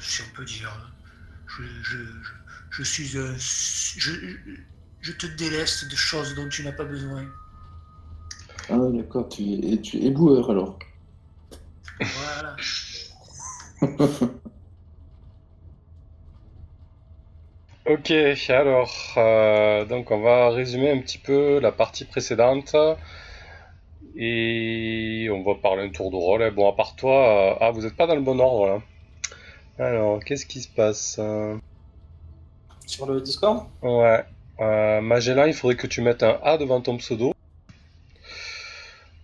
si on peut dire. Je, je, je, je suis. je, je te déleste de choses dont tu n'as pas besoin. Ah, d'accord, tu es, tu es éboueur alors. Voilà. Ok, alors, euh, donc on va résumer un petit peu la partie précédente. Et on va parler un tour de rôle. Bon, à part toi, euh, ah, vous n'êtes pas dans le bon ordre là. Alors, qu'est-ce qui se passe euh? Sur le Discord? Ouais. Euh, Magellan, il faudrait que tu mettes un A devant ton pseudo.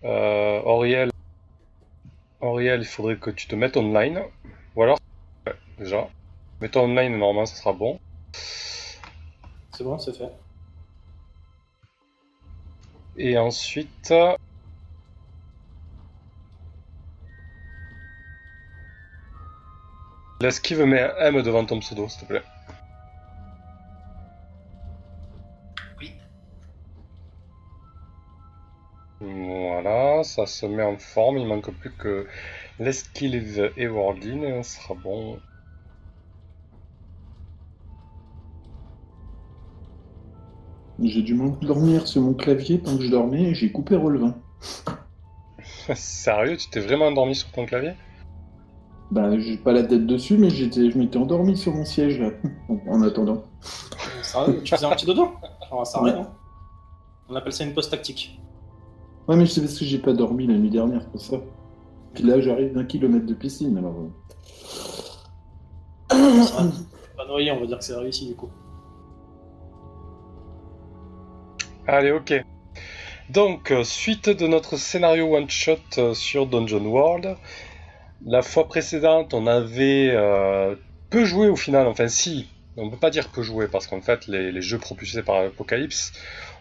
Euh, Auriel, Auriel, il faudrait que tu te mettes online. Ou alors, ouais, déjà. Mets-toi online, normalement, ça sera bon. C'est bon, c'est fait. Et ensuite. L'esquive met un M devant ton pseudo, s'il te plaît. Oui. Voilà, ça se met en forme. Il manque plus que l'esquive et Wardin et on sera bon. J'ai dû m'endormir sur mon clavier tant que je dormais et j'ai coupé Roll20. Sérieux, tu t'es vraiment endormi sur ton clavier? Bah, j'ai pas la tête dessus, mais j'étais, je m'étais endormi sur mon siège là, en, en attendant. Tu faisais un petit dodo ça arrive, hein. On appelle ça une pause tactique. Ouais, mais c'est parce que j'ai pas dormi la nuit dernière pour ça. Puis là, j'arrive d'un kilomètre de piscine alors. euh. Pas noyé, on va dire que c'est réussi du coup. Allez, ok. Donc, euh, suite de notre scénario one-shot euh, sur Dungeon World. La fois précédente, on avait euh, peu joué au final. Enfin, si, on peut pas dire peu joué parce qu'en fait, les, jeux propulsés par Apocalypse,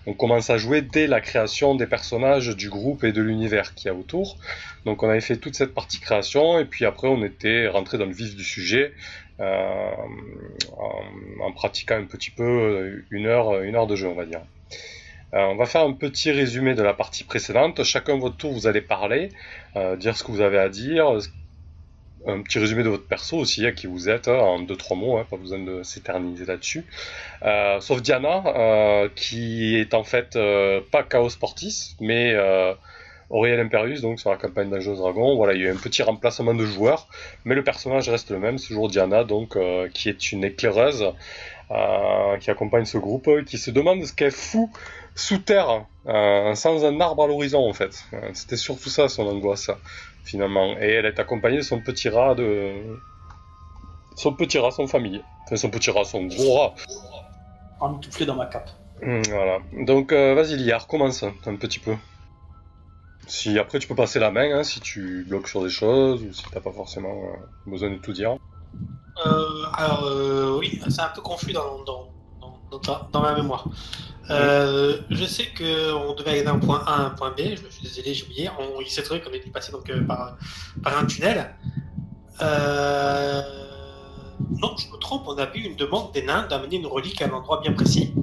on commence à jouer dès la création des personnages, du groupe et de l'univers qu'il y a autour. Donc, on avait fait toute cette partie création et puis après, on était rentré dans le vif du sujet. euh, en, pratiquant un petit peu euh, une heure, une heure de jeu, on va dire. On va faire un petit résumé de la partie précédente. Chacun votre tour, vous allez parler, dire ce que vous avez à dire, un petit résumé de votre perso aussi, à qui vous êtes, hein, en deux trois mots, hein, pas besoin de s'éterniser là-dessus. Euh, sauf Diana, euh, qui est en fait euh, pas Chaos Portis, mais Auriel Imperius, donc sur la campagne d'Angelos Dragon. Voilà, il y a eu un petit remplacement de joueurs, mais le personnage reste le même, c'est toujours Diana, donc qui est une éclaireuse. qui accompagne ce groupe, qui se demande ce qu'elle fout sous terre, sans un arbre à l'horizon en fait. C'était surtout ça son angoisse, finalement. Et elle est accompagnée de son petit rat de... Son petit rat, son famille. Enfin, son petit rat, son gros rat. Emmitouflé dans ma cape. Hum, Voilà. Donc, euh, vas-y, Liard, commence un petit peu. Si après tu peux passer la main, hein, si tu bloques sur des choses, ou si t'as pas forcément euh, besoin de tout dire. Euh, alors, oui, c'est un peu confus dans, dans, dans, dans ta- dans ma mémoire. Euh, je sais qu'on devait aller d'un point A à un point B, je me suis désolé, j'ai oublié. On, il s'est trouvé qu'on était passé donc, euh, par, par un tunnel. Euh, non, je me trompe, on a vu une demande des nains d'amener une relique à un endroit bien précis.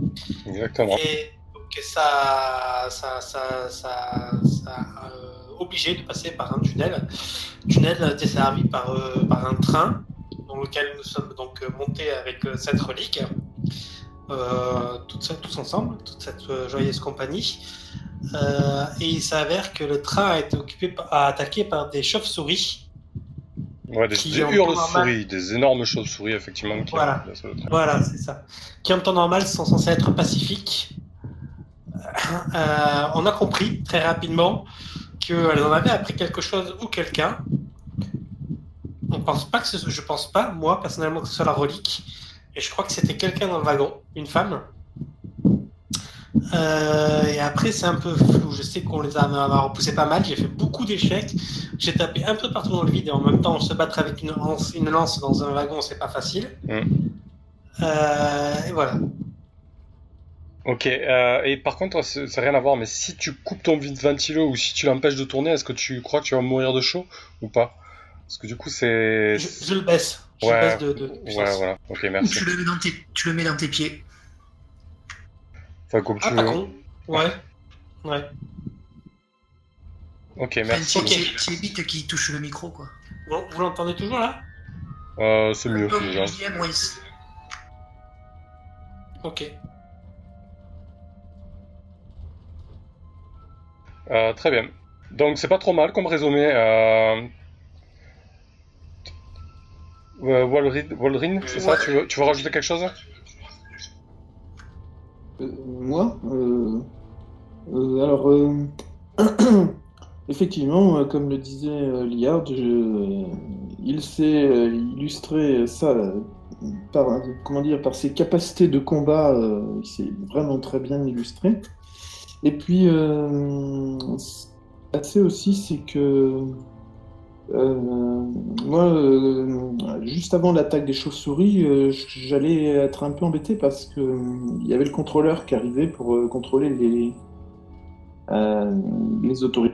Exactement. Et donc ça, ça, ça, ça, euh, obligé de passer par un tunnel, tunnel desservi par, par un train dans lequel nous sommes donc montés avec cette relique, euh, toutes ça- tous ensemble, toute cette euh, joyeuse compagnie. Euh, et il s'avère que le train a été occupé, par- a attaqué par des chauves-souris. Ouais, des, des hurles-souris, des énormes chauves-souris, effectivement, qui Voilà. Voilà, c'est ça. Qui en temps normal sont censés être pacifiques. Euh, on a compris très rapidement qu'elles en avaient appris quelque chose ou quelqu'un. On pense pas que ce, je pense pas, moi personnellement, que ce soit la relique. Et je crois que c'était quelqu'un dans le wagon, une femme. Euh, et après, c'est un peu flou. Je sais qu'on les a, on a repoussé pas mal. J'ai fait beaucoup d'échecs. J'ai tapé un peu partout dans le vide et en même temps, se battre avec une lance, une lance dans un wagon, c'est pas facile. Euh, et voilà. Ok, euh, et par contre, c'est c'est rien à voir, mais si tu coupes ton vide ventilo ou si tu l'empêches de tourner, est-ce que tu crois que tu vas mourir de chaud ou pas? Parce que du coup, c'est. Je, je le baisse. Je Ouais. de, de voilà, ok, Ou merci. tu le mets dans tes, tu le mets dans tes pieds. Enfin, comme tu Ah, pas veux. con. Ouais. Ouais. Ok, Enfin, merci. c'est- c'est- C'est vite qui touche le micro, quoi. Bon, vous l'entendez toujours là? Euh, c'est mieux, déjà. Ok. Euh, très bien. Donc c'est pas trop mal comme résumé. Euh... euh, Walrin, c'est ça tu veux, tu veux rajouter quelque chose? Euh, moi euh, euh, Alors, euh, effectivement, comme le disait euh, Liard, je- il s'est euh, illustré ça euh, par, comment dire, par ses capacités de combat. euh, il s'est vraiment très bien illustré. Et puis, euh, ce qui est assez aussi, c'est que euh, moi, euh, juste avant l'attaque des chauves-souris, euh, j'allais être un peu embêté parce que il y avait le contrôleur qui arrivait pour contrôler les, les, autori-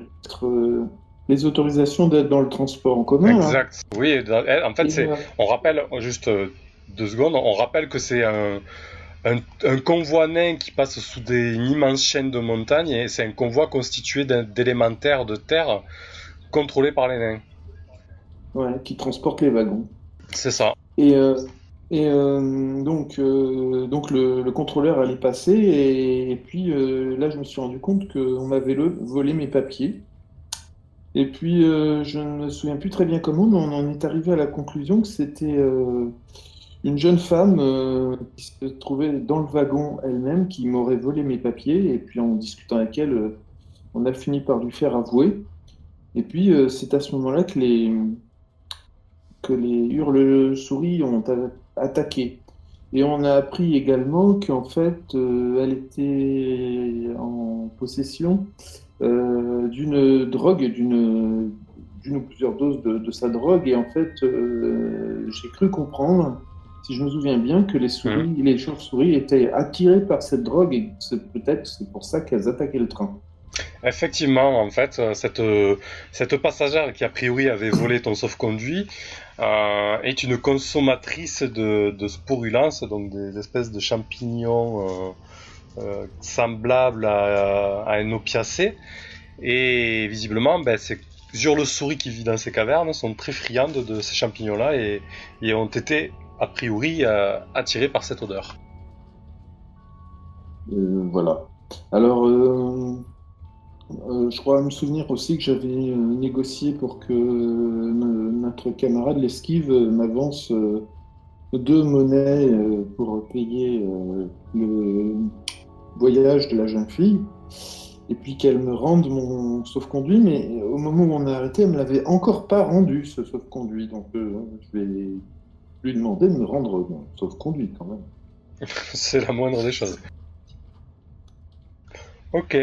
les autorisations d'être dans le transport en commun. là. Exact. Oui, eh, en fait, c'est, on rappelle, juste euh, deux secondes, on rappelle que c'est un, un, un convoi nain qui passe sous des, une immense chaîne de montagnes et c'est un convoi constitué d'élémentaires de terre contrôlés par les nains. Ouais, qui transporte les wagons. C'est ça. Et, euh, et euh, donc, euh, donc le, le contrôleur allait passer, et, et puis là, je me suis rendu compte qu'on m'avait volé mes papiers. Et puis, je ne me souviens plus très bien comment, mais on en est arrivé à la conclusion que c'était une jeune femme euh, qui se trouvait dans le wagon elle-même qui m'aurait volé mes papiers, et puis en discutant avec elle, euh, on a fini par lui faire avouer. Et puis, euh, c'est à ce moment-là que les que les hurle-souris ont attaqué. Et on a appris également qu'en fait, euh, elle était en possession euh, d'une drogue, d'une d'une ou plusieurs doses de, de sa drogue. Et en fait, euh, j'ai cru comprendre, si je me souviens bien, que les souris, les chauves-souris étaient attirées par cette drogue et peut-être c'est pour ça qu'elles attaquaient le train. Effectivement, en fait, cette, cette passagère qui a priori avait volé ton sauf-conduit euh, est une consommatrice de, de donc des espèces de champignons euh, euh, semblables à, à un opiacé. Et visiblement, ben, ces hurles-souris qui vivent dans ces cavernes sont très friandes de ces champignons-là et, et ont été, a priori, euh, attirées par cette odeur. Voilà. Alors, euh, je crois me souvenir aussi que j'avais euh, négocié pour que euh, notre camarade l'esquive m'avance deux monnaies pour payer le voyage de la jeune fille, et puis qu'elle me rende mon sauf-conduit, mais au moment où on a arrêté, elle me l'avait encore pas rendu, ce sauf-conduit. Donc, je vais lui demander de me rendre mon sauf-conduit quand même. C'est la moindre des choses. Ok.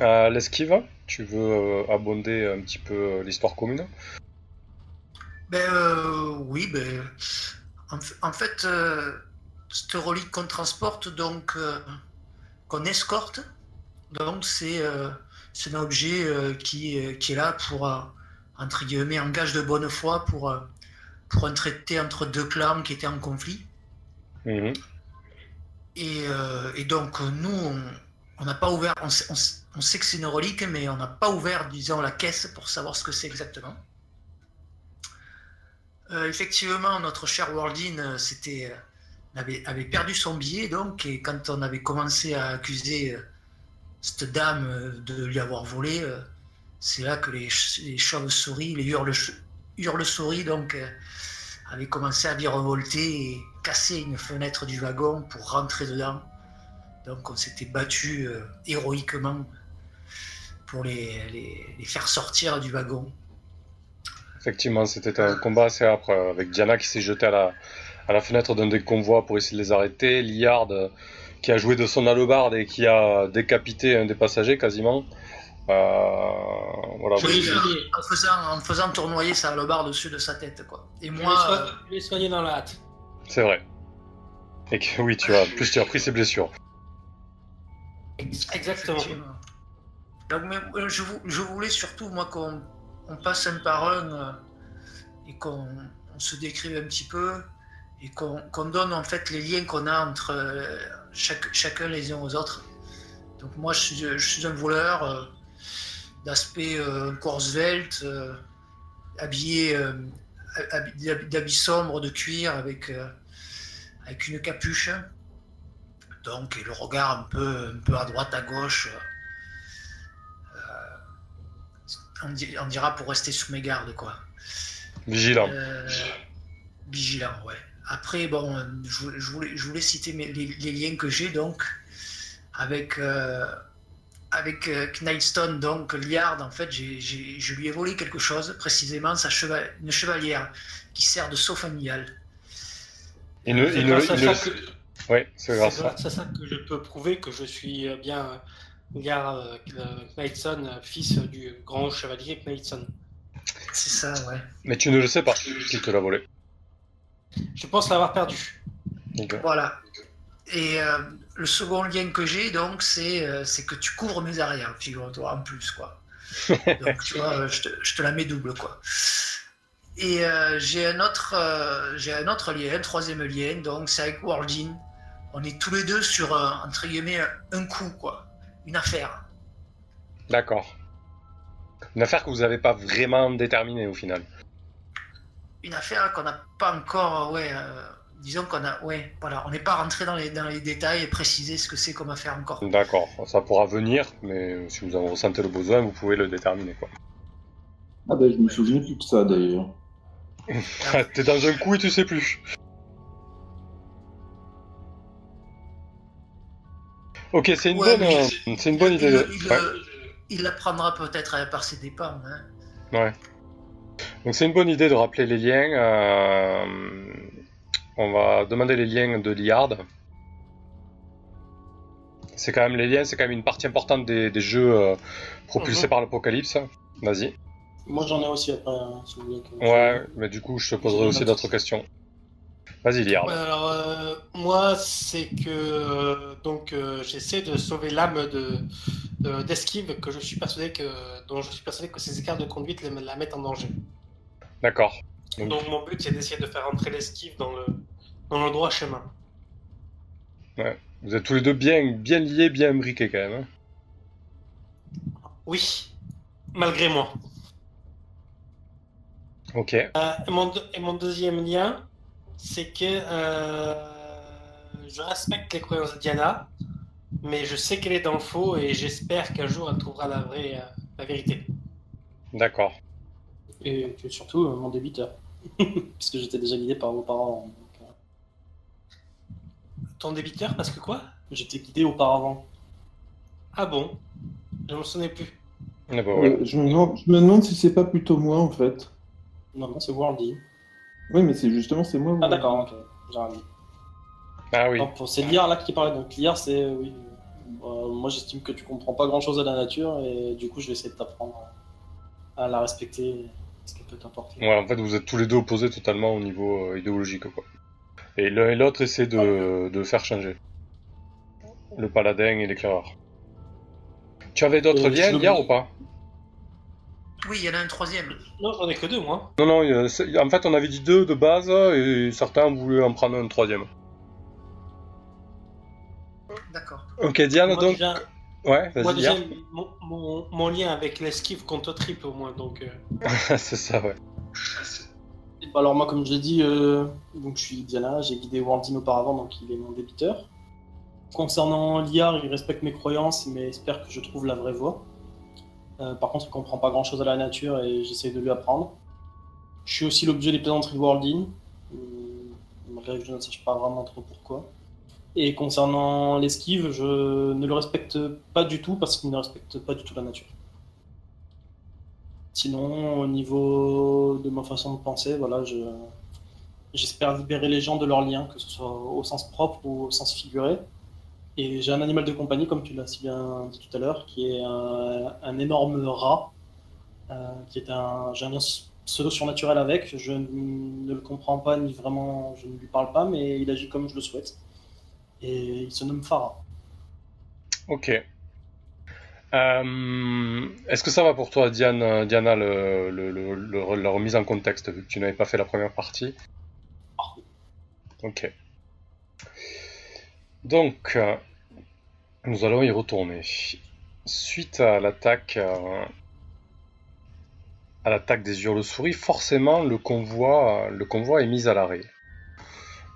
Euh, L'esquive, tu veux euh, abonder un petit peu euh, l'histoire commune? Ben euh, oui, ben en, fait, euh, cette relique qu'on transporte, donc euh, qu'on escorte, donc c'est un objet qui, qui est là pour entre guillemets en gage de bonne foi pour pour un traité entre deux clans qui étaient en conflit. Mhm. Et, et donc, nous, on- n'a pas ouvert, on on on sait que c'est une relique, mais on n'a pas ouvert, disons, la caisse pour savoir ce que c'est exactement. Euh, effectivement, notre cher Wardin euh, euh, avait, perdu son billet, donc, et quand on avait commencé à accuser cette dame de lui avoir volé, c'est là que les, ch- les chauves-souris, les hurle- hurle-souris, donc, avaient commencé à virevolter et casser une fenêtre du wagon pour rentrer dedans. Donc on s'était battu héroïquement pour les, les- les faire sortir du wagon. Effectivement, c'était un combat assez âpre euh, avec Diana qui s'est jetée à la, à la fenêtre d'un des convois pour essayer de les arrêter, Liard euh, qui a joué de son hallebarde et qui a décapité un des passagers quasiment. Euh, voilà. En faisant, en faisant tournoyer sa barre dessus de sa tête. Quoi. Et Je l'ai moi, euh, je l'ai soigné dans la hâte. C'est vrai. Et que oui, tu as, plus tu as pris ses blessures. Exactement. Donc, euh, je, vou- je voulais surtout, moi, qu'on on passe un par un euh, et qu'on on se décrive un petit peu et qu'on donne en fait les liens qu'on a entre euh, chacun les uns aux autres. Donc moi, je suis, un voleur d'aspect euh, habillé, habits d'habits sombres de cuir avec, avec une capuche. Donc, et le regard un peu, un peu à droite, à gauche. On, di- on dira pour rester sous mes gardes, quoi. Vigilant. Euh, vigilant, ouais. Après, bon, je, voulais- je voulais, je voulais citer mes- les, les liens que j'ai, donc, avec, euh, avec euh, Knightstone, donc Liard, en fait, j'ai- j'ai- je lui ai volé quelque chose, précisément sa cheva- une chevalière qui sert de sœur familiale. Il ne, C'est il ne, que- Ouais, c'est grâce à ça. ça que je peux prouver que je suis bien Gar euh, Knightson, euh, fils du grand chevalier Knightson. C'est ça, ouais. Mais tu ne le sais pas qui te l'a volé. Je pense l'avoir perdu. Ok. Voilà. Et euh, le second lien que j'ai, donc, c'est euh, c'est que tu couvres mes arrières, figure-toi, en plus, quoi. Donc, tu vois, je te, je te la mets double, quoi. Et euh, j'ai un, autre, euh, j'ai un autre lien, un troisième lien, donc c'est avec Worldin. On est tous les deux sur, euh, entre guillemets, un coup, quoi. Une affaire. D'accord. Une affaire que vous n'avez pas vraiment déterminée au final. Une affaire qu'on n'a pas encore, ouais, euh, disons qu'on a, ouais, voilà, on n'est pas rentré dans les, dans les détails et précisé ce que c'est comme affaire encore. D'accord, ça pourra venir, mais si vous en ressentez le besoin, vous pouvez le déterminer. Quoi. Ah ben, je me souviens plus de ça d'ailleurs. T'es dans un coup et tu sais plus. Ok, c'est une, Ouais, bonne, euh, c'est une bonne Il, idée. il, Ouais. il la prendra peut-être euh, par ses dépens. hein. Ouais. Donc c'est une bonne idée de rappeler les liens. euh, On va demander les liens de Liard. C'est quand même les liens, c'est quand même une partie importante des, des jeux euh, propulsés Mhm. par l'Apocalypse. Vas-y. Moi j'en ai aussi après, hein, si vous voulez. que- Ouais, mais du coup je te poserai aussi d'autres questions. Vas-y Liard. Ouais, alors, euh, moi, c'est que euh, donc euh, j'essaie de sauver l'âme de de- d'esquive que je suis persuadé que dont je suis persuadé que ces écarts de conduite la, la mettent en danger. D'accord. Donc- Donc mon but c'est d'essayer de faire entrer l'esquive dans le dans le droit chemin. Vous êtes tous les deux bien, bien liés, bien imbriqués quand même. hein. Oui, malgré moi. Ok. Et, mon, et mon deuxième lien, c'est que euh, je respecte les croyances de Diana, mais je sais qu'elle est dans le faux et j'espère qu'un jour elle trouvera la vraie euh, la vérité. D'accord. Et que surtout euh, mon débiteur. Parce que j'étais déjà guidé par vos parents. donc, euh, Ton débiteur, parce que quoi? J'étais guidé auparavant. Ah bon? Je me souvenais plus. Voilà. Euh, je, me demande, je me demande si c'est pas plutôt moi en fait. Non, non, c'est Worldy. Oui, mais c'est justement c'est moi. Ah d'accord, ok. J'ai dit. Ah oui. Donc, pour- c'est Liar là qui parlait. Donc Liar, c'est euh, oui. Euh, moi, j'estime que tu comprends pas grand chose à la nature et du coup, je vais essayer de t'apprendre à la respecter, ce qu'elle peut t'apporter. Ouais, en fait, vous êtes tous les deux opposés totalement au niveau euh, idéologique, quoi. Et l'un et l'autre essaient de, de faire changer. Le paladin et l'éclaireur. Tu avais d'autres liens hier ou pas? Oui, il y en a un troisième. Non, j'en ai que deux, moi. Non, non, a- en fait, on avait dit deux de base et certains voulaient en prendre un troisième. D'accord. Ok, Diane, moi, donc. déjà, Ouais, moi, vas-y, déjà, Liard. mon, mon- mon lien avec l'esquive compte triple au moins, donc... euh, c'est ça, ouais. Bah, alors moi, comme je l'ai dit, euh, donc je suis Diana, j'ai guidé Worldin auparavant, donc il est mon débiteur. Concernant Liar, il respecte mes croyances, mais espère que je trouve la vraie voie. Euh, par contre, il comprend pas grand-chose à la nature et j'essaie de lui apprendre. Je suis aussi l'objet des plaisanteries de Worldin, euh, malgré que je ne sache pas vraiment trop pourquoi. Et concernant l'esquive, je ne le respecte pas du tout parce qu'il ne respecte pas du tout la nature. Sinon, au niveau de ma façon de penser, voilà, je, j'espère libérer les gens de leurs liens, que ce soit au sens propre ou au sens figuré. Et j'ai un animal de compagnie, comme tu l'as si bien dit tout à l'heure, qui est un, un énorme rat, euh, qui est un, j'ai un lien pseudo surnaturel avec. Je ne le comprends pas ni vraiment, je ne lui parle pas, mais il agit comme je le souhaite. Et il se nomme Farah. Ok. Euh, Est-ce que ça va pour toi, Diane, Diana, le, le- le- le- la remise en contexte, vu que tu n'avais pas fait la première partie? Ok. Donc, euh, nous allons y retourner. Suite à l'attaque euh, à l'attaque des hurles-souris, forcément le convoi, est mis à l'arrêt.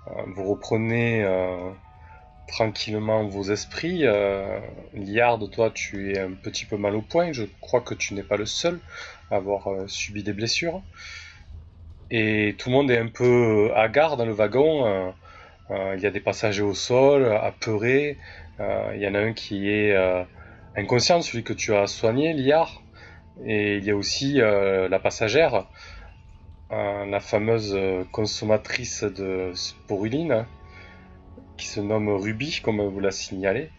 Euh, vous reprenez euh, tranquillement vos esprits. Liard, toi, tu es un petit peu mal au point. Je crois que tu n'es pas le seul à avoir subi des blessures. Et tout le monde est un peu hagard dans le wagon. Il y a des passagers au sol, apeurés. Euh, il y en a un qui est euh, inconscient, celui que tu as soigné, Liard. Et il y a aussi euh, la passagère, euh, la fameuse euh, consommatrice de sporuline, qui se nomme Ruby, comme vous l'a signalé.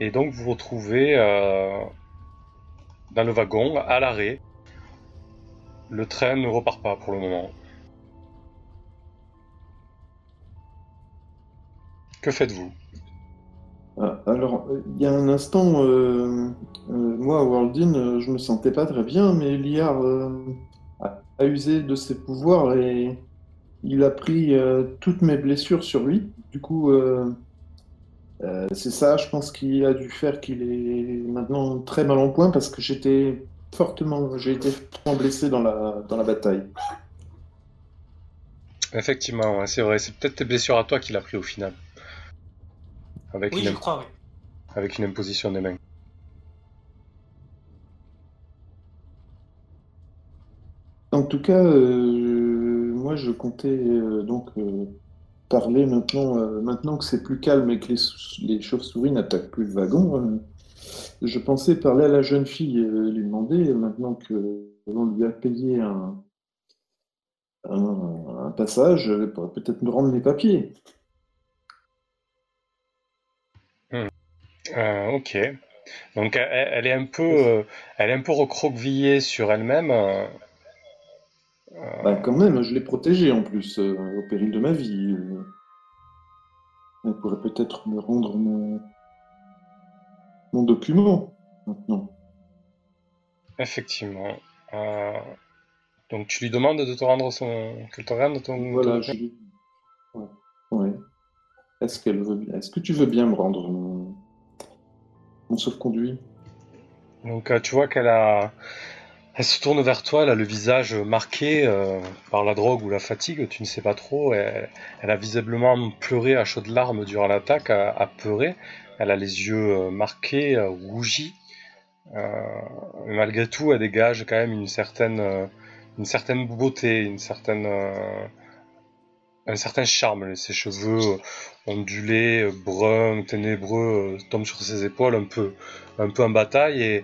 Et donc vous vous retrouvez euh, dans le wagon, à l'arrêt. Le train ne repart pas pour le moment. Que faites-vous? Ah, Alors, euh, il y a un instant, euh, euh, moi, Worldin, je me sentais pas très bien, mais Liard a, usé de ses pouvoirs et il a pris toutes mes blessures sur lui. Du coup, c'est ça, je pense, qui a dû faire qu'il est maintenant très mal en point parce que j'étais fortement, j'ai été fortement blessé dans la, dans la bataille. Effectivement, c'est vrai, c'est peut-être tes blessures à toi qu'il a pris au final. Avec, Oui, une, je crois, oui. avec une imposition des mains. En tout cas, euh, moi je comptais euh, donc euh, parler maintenant, euh, maintenant que c'est plus calme et que les, sou- les chauves-souris n'attaquent plus le wagon. euh, je pensais parler à la jeune fille, euh, lui demander, maintenant que l'on lui a payé un, un, un passage, elle pourrait peut-être me rendre mes papiers. Euh, ok. Donc elle, elle est un peu, euh, elle est un peu recroquevillée sur elle-même. euh, euh, Bah, quand même, je l'ai protégée en plus, au péril de ma vie. Elle pourrait peut-être me rendre mon, mon document maintenant. effectivement. Donc tu lui demandes de te rendre son, qu'elle te rende ton. Voilà, ton- je ouais. Ouais. Est-ce qu'elle veut. Est-ce que tu veux bien me rendre mon, mon sauf-conduit? Donc euh, tu vois qu'elle a, elle se tourne vers toi, elle a le visage marqué euh, par la drogue ou la fatigue, tu ne sais pas trop. Elle, a visiblement pleuré à chaudes larmes durant l'attaque, a, pleuré. Elle a les yeux euh, marqués, rougis. Malgré tout, elle dégage quand même une certaine, une certaine beauté, une certaine, un certain charme. Ses cheveux ondulés, euh, bruns, ténébreux, euh, tombent sur ses épaules, un peu, un peu en bataille, et,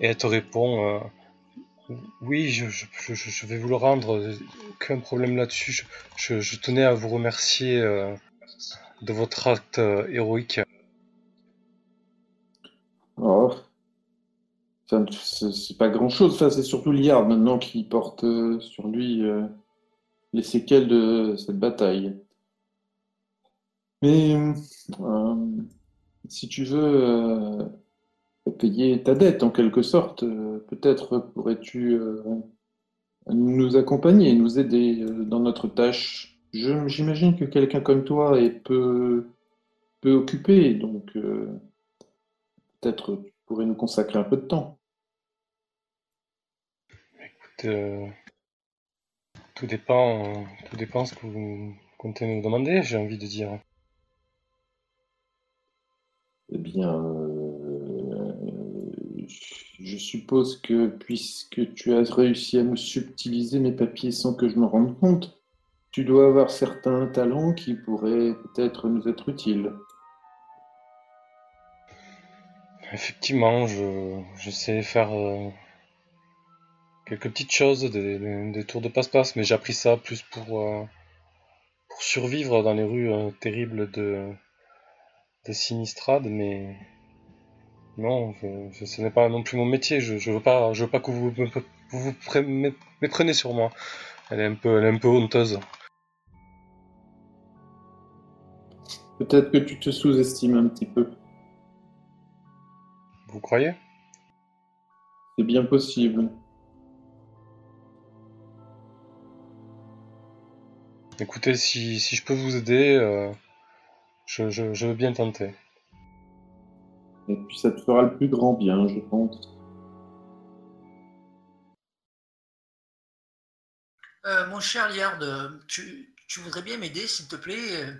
et elle te répond euh, Oui, je, vais vous le rendre, aucun problème là-dessus. Je, tenais à vous remercier de votre acte héroïque. Oh. C'est pas grand-chose. Enfin, c'est surtout Liard maintenant qui porte sur lui les séquelles de cette bataille. Mais euh, si tu veux euh, payer ta dette en quelque sorte, euh, peut-être pourrais-tu nous accompagner, nous aider dans notre tâche. J'imagine que quelqu'un comme toi est peu, peu occupé, donc peut-être tu pourrais nous consacrer un peu de temps. Euh, tout dépend, tout dépend ce que vous comptez nous demander, j'ai envie de dire. Eh bien, euh, je suppose que puisque tu as réussi à me subtiliser mes papiers sans que je me rende compte, tu dois avoir certains talents qui pourraient peut-être nous être utiles. Effectivement, je, je sais faire euh, quelques petites choses, des, tours de passe-passe, mais j'ai appris ça plus pour, euh, pour survivre dans les rues terribles de, de Sinistrade, mais non, je- je- ce n'est pas non plus mon métier. Je, je veux pas, je veux pas que vous me- vous, vous pre- mé- méprenez sur moi. Elle est un peu, elle est un peu honteuse. Peut-être que tu te sous-estimes un petit peu. Vous croyez? C'est bien possible. Écoutez, si, si je peux vous aider, euh, je, je, je veux bien tenter. Et puis ça te fera le plus grand bien, je pense. Euh, mon cher Liard, tu, tu voudrais bien m'aider, s'il te plaît?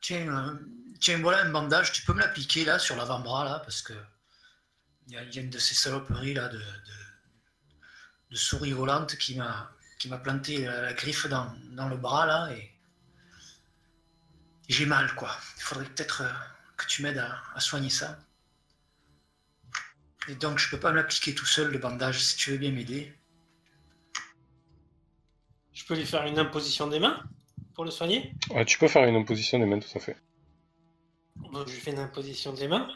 Tiens, euh, tiens, voilà un bandage, tu peux me l'appliquer là sur l'avant-bras là, parce que il y, a une de ces saloperies là de, de, souris volantes qui m'a qui m'a planté la, griffe dans, dans, le bras là et, j'ai mal quoi. Il faudrait peut-être euh, que tu m'aides à, à, soigner ça. Et donc je peux pas me l'appliquer tout seul le bandage si tu veux bien m'aider. Je peux lui faire une imposition des mains pour le soigner? Tu peux faire une imposition des mains, tout à fait. je lui fais une imposition des mains.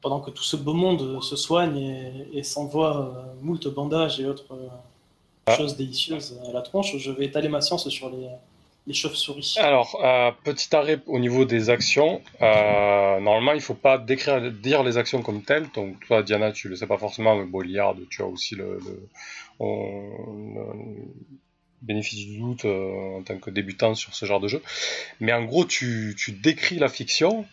Pendant que tout ce beau monde se soigne et, s'envoie euh, moult bandages et autres euh, ah. choses délicieuses à la tronche, je vais étaler ma science sur les, les chauves-souris. Alors, euh, petit arrêt au niveau des actions. normalement, il ne faut pas décrire, dire les actions comme telles. Donc, toi, Diana, tu ne le sais pas forcément, mais Bolliard, tu as aussi le, bénéfice du doute euh, en tant que débutant sur ce genre de jeu. Mais en gros, tu, décris la fiction,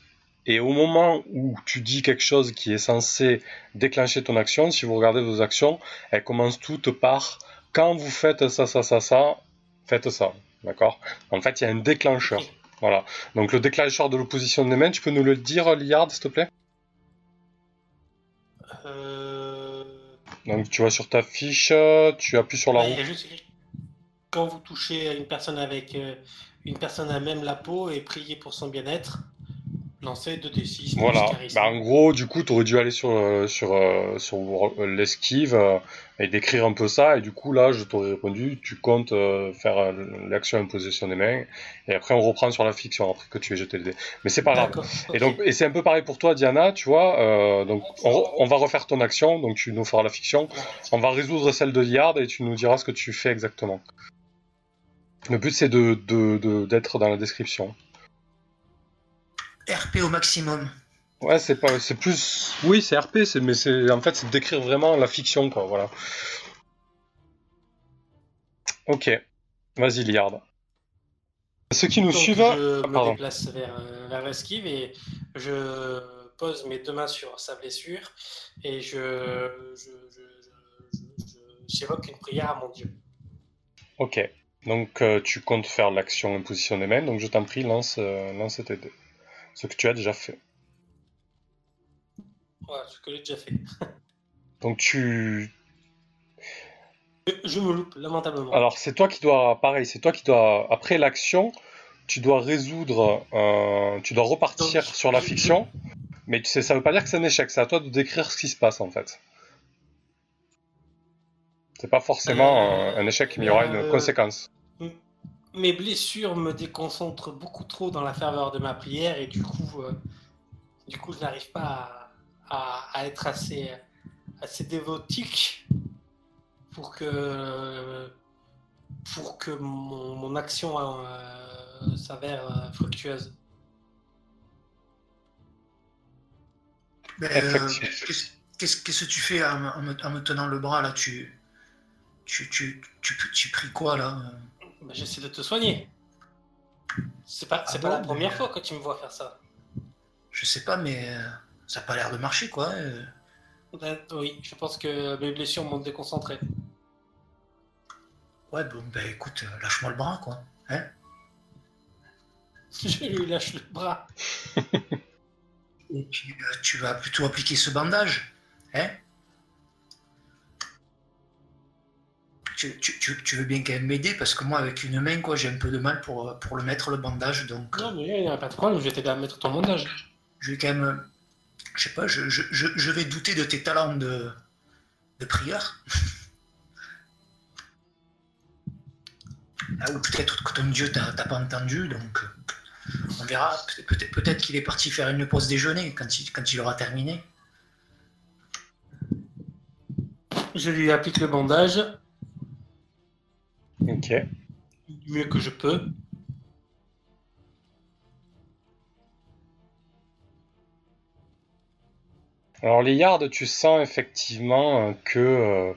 et au moment où tu dis quelque chose qui est censé déclencher ton action, si vous regardez vos actions, elles commencent toutes par quand vous faites ça, ça, ça, ça, faites ça. D'accord? En fait, il y a un déclencheur. Voilà. Donc le déclencheur de l'opposition des mains, tu peux nous le dire, Liard, s'il te plaît? Euh... Donc tu vas sur ta fiche, tu appuies sur la roue quand vous touchez une personne avec euh, une personne à même la peau et priez pour son bien-être, lancez 2d6. Voilà. Bah, en gros, du coup, tu aurais dû aller sur, euh, sur, euh, sur l'esquive et décrire un peu ça. Et du coup, là, je t'aurais répondu tu comptes faire l'action imposition des mains. Et après, on reprend sur la fiction après que tu aies jeté le dé. Mais c'est pas grave. Et donc, et c'est un peu pareil pour toi, Diana, tu vois. donc, on, on, va refaire ton action. Donc, tu nous feras la fiction. On va résoudre celle de Liard et tu nous diras ce que tu fais exactement. Le but c'est de, d'être dans la description. RP au maximum. Ouais, c'est pas, c'est plus, oui, c'est RP, mais c'est, en fait, c'est décrire vraiment la fiction, quoi, voilà. Ok, vas-y, Liard. Ceux qui nous suivent. Je ah, me déplace vers, euh, vers l'esquive et je pose mes deux mains sur sa blessure et je, j'évoque une prière à mon Dieu. Ok. Donc euh, tu comptes faire l'action imposition des mains, donc je t'en prie, lance, euh, lance tes dés. Ce que tu as déjà fait. Ouais, ce que j'ai déjà fait. donc tu... Je, me loupe lamentablement. Alors c'est toi qui dois, pareil, c'est toi qui dois, après l'action, tu dois résoudre, euh, tu dois repartir sur la fiction, mais tu sais, ça veut pas dire que c'est un échec, c'est à toi de décrire ce qui se passe en fait. C'est pas forcément un échec, mais il y aura une conséquence mes blessures me déconcentrent beaucoup trop dans la ferveur de ma prière et du coup, euh, du coup je n'arrive pas à, être assez, assez dévotique pour que, pour que mon, action euh, s'avère euh, fructueuse. Qu'est-ce que tu fais en, me, tenant le bras là? Tu tu, tu, tu, tu pries quoi là? J'essaie de te soigner. C'est pas, ah pas la première fois que tu me vois faire ça. Je sais pas, mais euh, ça a pas l'air de marcher, quoi. Euh. Oui, je pense que mes blessures m'ont déconcentré. Ouais, bon, bah écoute, euh, lâche-moi le bras, quoi. Hein Je lui lâche le bras. Et puis, tu vas plutôt appliquer ce bandage, hein tu, veux bien quand même m'aider parce que moi avec une main quoi j'ai un peu de mal pour, pour le mettre le bandage donc. Non mais il n'y a pas de problème, je vais t'aider à mettre ton bandage. Je vais quand même, je sais pas, je, je, je, vais douter de tes talents de, de prière. ah, ou peut-être que ton dieu t'a pas entendu donc on verra. Peut-être peut qu'il est parti faire une pause déjeuner quand il, quand il aura terminé. Je lui applique le bandage. Ok. Du mieux que je peux. Alors, Liard, tu sens effectivement que, euh,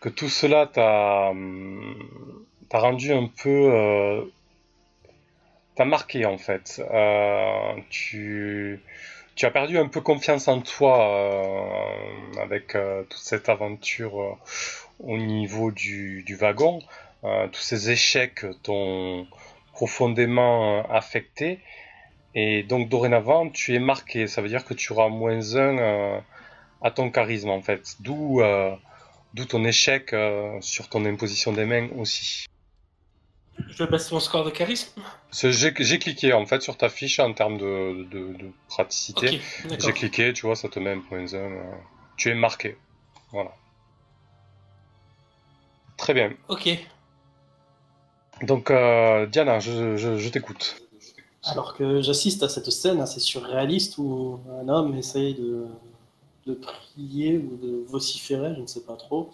que tout cela t'a rendu un peu. Euh, t'a marqué en fait. Euh, tu, tu as perdu un peu confiance en toi euh, avec euh, toute cette aventure euh, au niveau du, du wagon. Tous ces échecs t'ont profondément affecté. Et donc dorénavant, tu es marqué. Ça veut dire que tu auras moins un à ton charisme en fait. D'où d'où ton échec sur ton imposition des mains aussi. Je vais baisser mon score de charisme J'ai cliqué en fait sur ta fiche en termes de, de, praticité. J'ai cliqué, tu vois, ça te met un point 1. Euh, tu es marqué. Voilà. Très bien. Ok. Donc, euh, Diana, je, je, t'écoute. Alors que j'assiste à cette scène assez surréaliste où un homme essaye de, de prier ou de vociférer, je ne sais pas trop,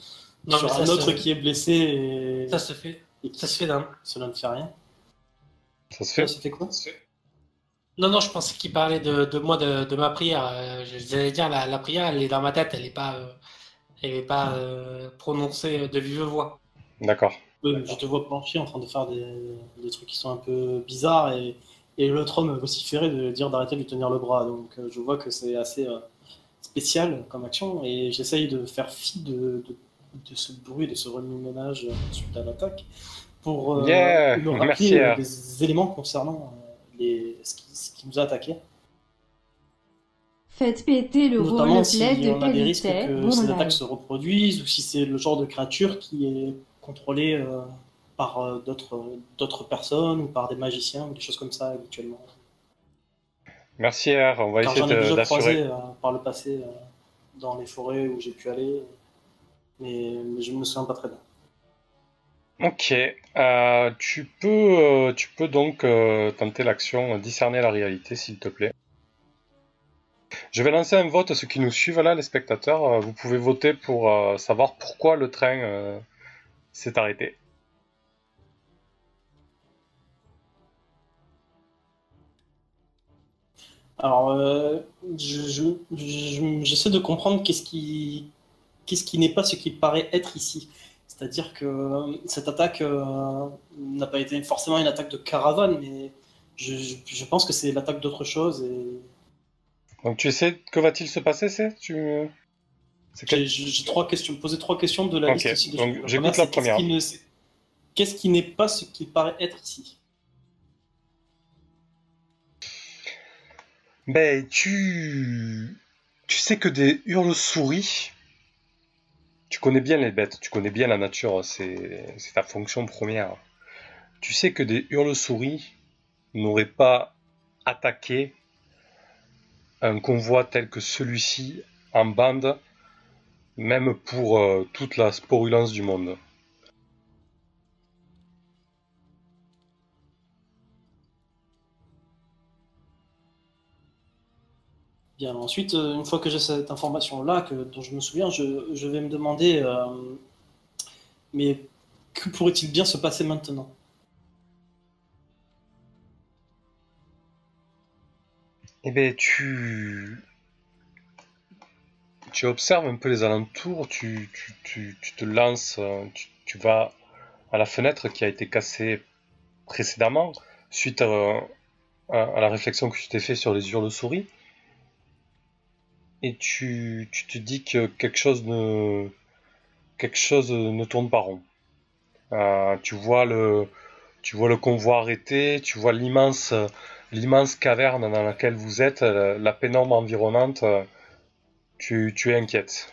non, sur un autre qui est blessé. Et... Ça se fait. Ça se fait d'un. Cela ne fait rien. Ça se fait Ça se fait quoi? Non, non, je pensais qu'il parlait de, moi, de, ma prière. Euh, je allais dire, la, prière, elle est dans ma tête, elle n'est pas, euh, elle est pas euh, prononcée de vive voix. D'accord. Je te vois pencher en train de faire des, trucs qui sont un peu bizarres et, et l'autre homme vociférer de dire d'arrêter de lui tenir le bras. Donc je vois que c'est assez spécial comme action et j'essaye de faire fi de, de ce bruit, de ce remue-ménage suite à l'attaque, pour euh, me rappeler euh, des éléments concernant euh, les, ce, qui, nous a attaqué. Faites péter le Notamment si on a des risques que ces attaques se reproduisent, ou si c'est le genre de créature qui est contrôlée par d'autres personnes, ou par des magiciens, ou des choses comme ça habituellement. Merci R, on va Car essayer d'assurer. Ai déjà croisé par le passé dans les forêts où j'ai pu aller mais, je ne me souviens pas très bien. Ok, euh, tu, peux, euh, tu peux donc euh, tenter l'action discerner la réalité, s'il te plaît. Je vais lancer un vote, ceux qui nous suivent là, les spectateurs, vous pouvez voter pour savoir pourquoi le train s'est arrêté. Alors, j'essaie de comprendre qu'est-ce qui, qu'est-ce qui n'est pas ce qui paraît être ici. C'est-à-dire que euh, cette attaque euh, n'a pas été forcément une attaque de caravane, mais je, pense que c'est l'attaque d'autre chose. Et... Donc tu sais, que va-t-il se passer c'est tu... J'ai trois questions, posé trois questions de la liste ici. Donc j'écoute la première. Qu'est-ce qui n'est pas ce qui paraît être ici? Ben tu... Tu sais que des hurles-souris tu connais bien les bêtes, tu connais bien la nature, c'est ta fonction première. Tu sais que des hurles-souris n'auraient pas attaqué un convoi tel que celui-ci en bande, même pour euh, toute la sporulence du monde. Bien, ensuite, euh, une fois que j'ai cette information-là, dont je me souviens, je, vais me demander, euh, mais que pourrait-il bien se passer maintenant? Eh bien, tu... tu observes un peu les alentours, tu, te lances, euh, tu, vas à la fenêtre qui a été cassée précédemment, suite à, la réflexion que tu t'es fait sur les hurles-souris et tu, te dis que quelque chose ne, tourne pas rond. Euh, tu vois le, convoi arrêté, tu vois l'immense, l'immense caverne dans laquelle vous êtes, la, pénombre environnante. Tu, tu es inquiète.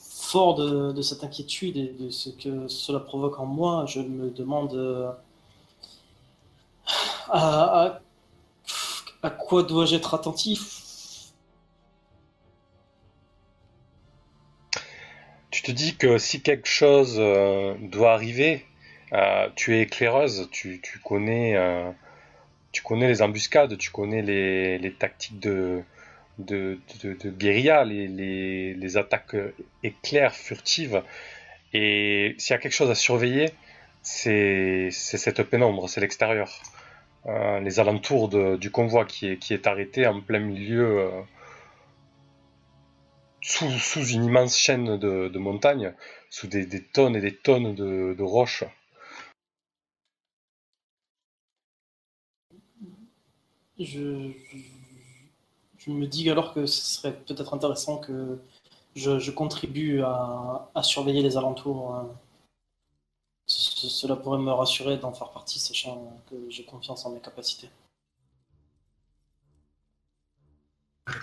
Fort de, de, cette inquiétude et de ce que cela provoque en moi, je me demande euh, à, quoi dois-je être attentif? Tu te dis que si quelque chose euh, doit arriver, euh, tu es éclaireuse, tu, connais, tu connais les embuscades, tu connais les, tactiques de, guérilla, les, attaques éclairs, furtives. Et s'il y a quelque chose à surveiller, c'est cette pénombre, c'est l'extérieur. Euh, les alentours du convoi qui est, arrêté en plein milieu, euh, sous, une immense chaîne de montagnes, sous des, tonnes et des tonnes de, roches. Je, je me dis alors que ce serait peut-être intéressant que je, contribue à, surveiller les alentours. Hein. cela pourrait me rassurer d'en faire partie, sachant que j'ai confiance en mes capacités.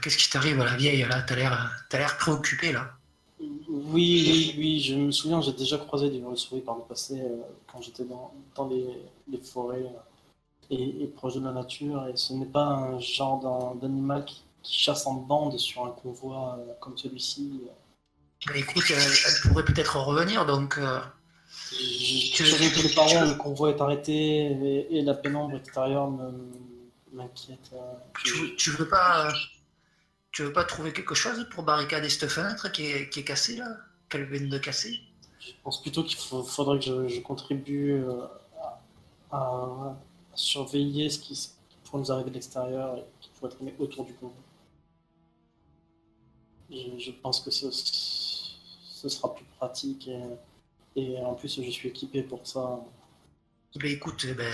Qu'est-ce qui t'arrive à la vieille là? T'as l'air, préoccupé là. Oui, oui, oui, je me souviens, j'ai déjà croisé des chauves-souris par le passé euh, quand j'étais dans, dans les, forêts euh, et, proche de la nature. Et ce n'est pas un genre d'animal qui, chasse en bande sur un convoi euh, comme celui-ci. Bah, écoute, elle, pourrait peut-être revenir, donc. J'avais que les parents, le convoi est arrêté et, la pénombre extérieure m'inquiète. Tu, tu veux pas tu veux pas trouver quelque chose pour barricader cette fenêtre qui est, qui est cassée là Qu'elle vient de casser? Je pense plutôt qu'il faudrait que je, contribue euh, à, surveiller ce qui pourrait nous arriver de l'extérieur et qui pourrait traîner autour du convoi. Je, pense que ce, sera plus pratique et, en plus je suis équipé pour ça. Eh ben, écoute, ben,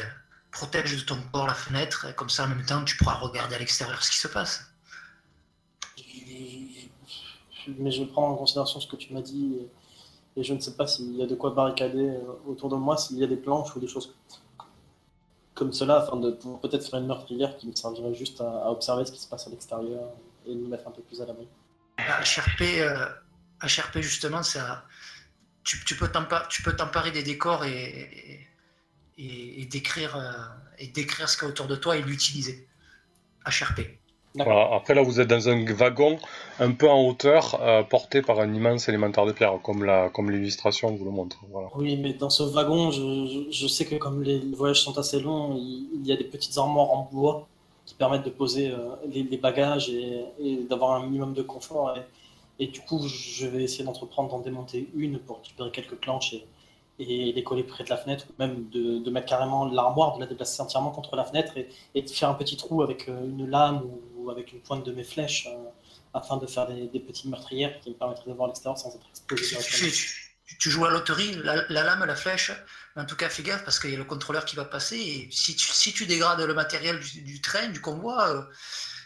protège de ton corps la fenêtre, et comme ça en même temps tu pourras regarder à l'extérieur ce qui se passe mais je prends en considération ce que tu m'as dit et, je ne sais pas s'il y a de quoi barricader euh, autour de moi, s'il y a des planches ou des choses comme cela, afin de peut-être faire une meurtrière qui me servirait juste à, observer ce qui se passe à l'extérieur et nous mettre un peu plus à l'abri. HRP, euh, HRP justement, ça, tu, tu peux t'emparer des décors et, et, décrire, euh, et décrire ce qu'il y a autour de toi et l'utiliser. HRP. Après, là, vous êtes dans un wagon un peu en hauteur, euh, porté par un immense élémentaire de pierre, comme la, comme l'illustration vous le montre. Oui, mais dans ce wagon, je, je, sais que comme les voyages sont assez longs, il, y a des petites armoires en bois qui permettent de poser euh, les, bagages et, d'avoir un minimum de confort. Et, du coup, je vais essayer d'entreprendre d'en démonter une pour récupérer quelques planches et, et les coller près de la fenêtre, ou même de, de mettre carrément l'armoire, de la déplacer entièrement contre la fenêtre et, de faire un petit trou avec euh, une lame ou avec une pointe de mes flèches euh, afin de faire des, petites meurtrières qui me permettraient de voir l'extérieur sans être exposé. Tu, tu, joues à loterie, la, lame, la flèche, en tout cas fais gaffe parce qu'il y a le contrôleur qui va passer et si tu, si tu dégrades le matériel du, train, du convoi, euh,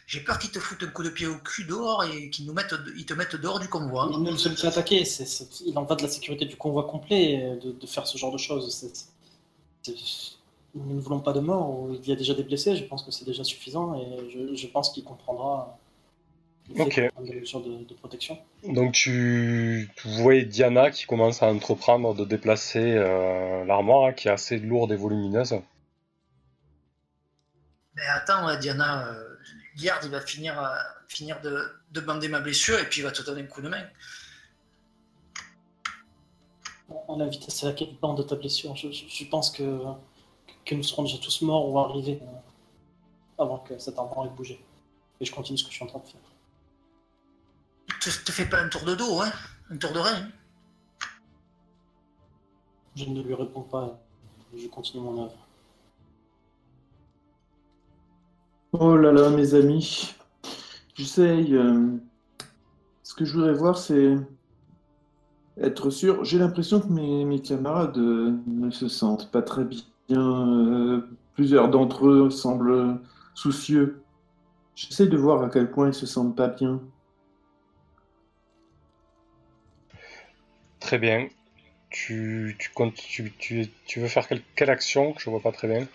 j'ai peur qu'ils te foutent un coup de pied au cul dehors et qu'ils nous mettent, ils te mettent dehors du convoi. Il ne se fait attaquer, il en va de la sécurité du convoi complet de, de faire ce genre de choses nous ne voulons pas de mort, il y a déjà des blessés, je pense que c'est déjà suffisant et je, pense qu'il comprendra Ok. des mesures de, protection. Donc tu, vois Diana qui commence à entreprendre de déplacer euh, l'armoire hein, qui est assez lourde et volumineuse. Mais attends, Diana, euh, Garde, il va finir, euh, finir de, de, bander ma blessure et puis il va te donner un coup de main. On a vitesse à laquelle bande de ta blessure. je pense que que nous serons déjà tous morts ou arrivés euh, avant que cet arbre ait bougé. Et je continue ce que je suis en train de faire. Te, te fais pas un tour de dos, hein Un tour de rein Je ne lui réponds pas. Je continue mon œuvre. Oh là là, mes amis. J'essaye. Euh, ce que je voudrais voir, c'est être sûr. J'ai l'impression que mes, mes camarades euh, ne se sentent pas très bien euh, plusieurs d'entre eux semblent soucieux. J'essaie de voir à quel point ils se sentent pas bien. Très bien. Tu, tu, comptes, tu, tu, veux faire quelle, action? Que je vois pas très bien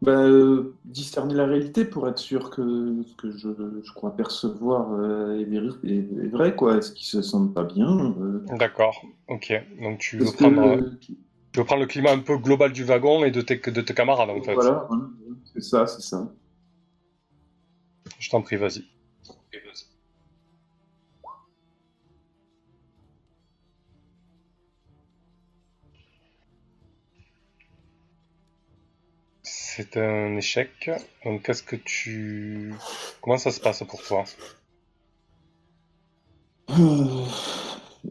ben, Discerner la réalité pour être sûr que ce que je, je crois percevoir euh, est, vrai, quoi. Est-ce qu'ils se sentent pas bien euh? D'accord, ok. Donc tu veux prendre. Je veux prendre le climat un peu global du wagon et de tes, de tes camarades, en fait. Voilà, c'est ça, c'est ça. Je t'en prie, vas-y. C'est un échec. Donc, qu'est-ce que tu. Comment ça se passe pour toi? Euh,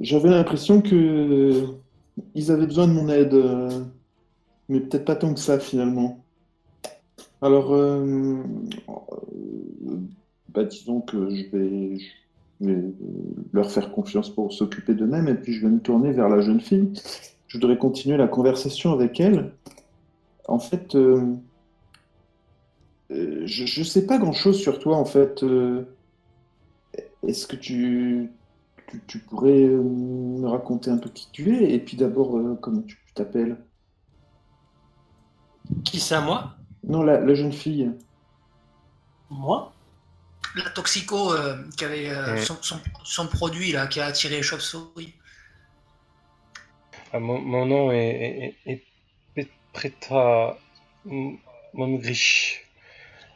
J'avais l'impression que ils avaient besoin de mon aide, euh, mais peut-être pas tant que ça finalement. Alors, euh, euh, bah, disons que je vais, leur faire confiance pour s'occuper d'eux-mêmes, et puis je vais me tourner vers la jeune fille. Je voudrais continuer la conversation avec elle. En fait, je ne sais pas grand-chose sur toi en fait. Est-ce que tu, tu, tu pourrais euh, me raconter un peu qui tu es et puis d'abord euh, comment tu t'appelles? Qui c'est à moi? Non, la, la jeune fille. Moi? La toxico euh, qui avait euh, Ouais. son, son- son produit là, qui a attiré les chauves-souris. Ah, mon, mon nom est, est, est-.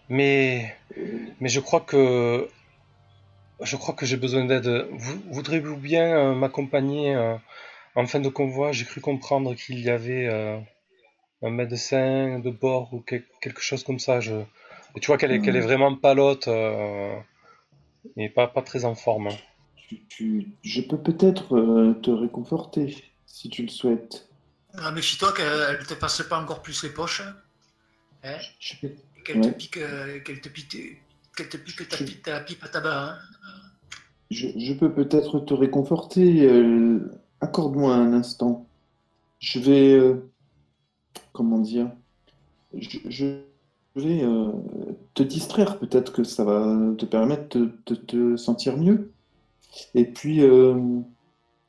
Mais, mais je crois que je crois que j'ai besoin d'aide. Vous, voudrez-vous bien euh, m'accompagner euh, en fin de convoi? J'ai cru comprendre qu'il y avait euh, un médecin de bord ou quel- quelque chose comme ça. Je... Et tu vois qu'elle est, qu'elle est vraiment palote euh, et pas, pas très en forme. hein. Tu, tu- je peux peut-être euh, te réconforter si tu le souhaites. Ah, Méfie-toi qu'elle te passe pas encore plus les poches. Hein, Je qu'elle te Ouais. pique, euh, qu'elle te pique, qu'elle te pique ta, Je- pipe- ta pipe à tabac. hein. Je, je peux peut-être te réconforter. euh, accorde-moi un instant. Je vais, euh, comment dire, je, je vais euh, te distraire. Peut-être que ça va te permettre de te sentir mieux. Et puis,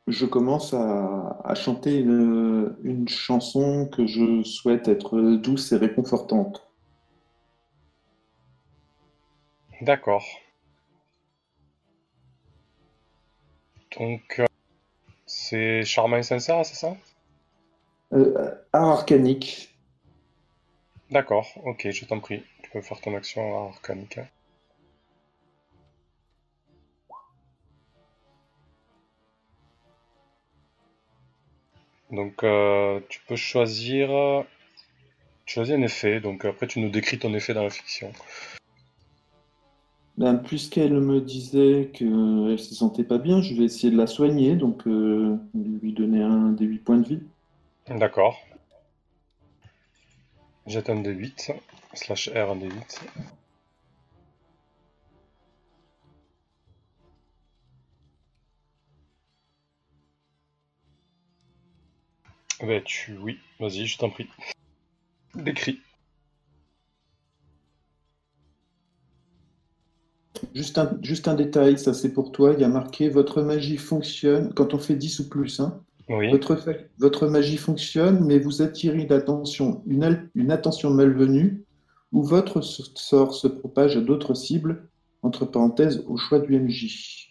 je commence à, à chanter une, une chanson que je souhaite être douce et réconfortante. D'accord. Donc, euh, c'est charmant et sincère, c'est ça? Euh, art arcanique. D'accord, ok, je t'en prie. Tu peux faire ton action arcanique. hein. Donc, euh, tu peux choisir, tu choisis un effet. Donc, après, tu nous décris ton effet dans la fiction. Ben, puisqu'elle me disait qu'elle se sentait pas bien, je vais essayer de la soigner, donc euh, lui donner un des 8 points de vie. D'accord. Jette un D8, slash R D8. Ben, tu... Oui, vas-y, je t'en prie. Décris. Juste un, juste un détail, ça c'est pour toi, il y a marqué votre magie fonctionne quand on fait 10 ou plus. hein. Oui, Votre, votre magie fonctionne, mais vous attirez l'attention, une, une attention malvenue, ou votre sort se propage à d'autres cibles, entre parenthèses, au choix du MJ.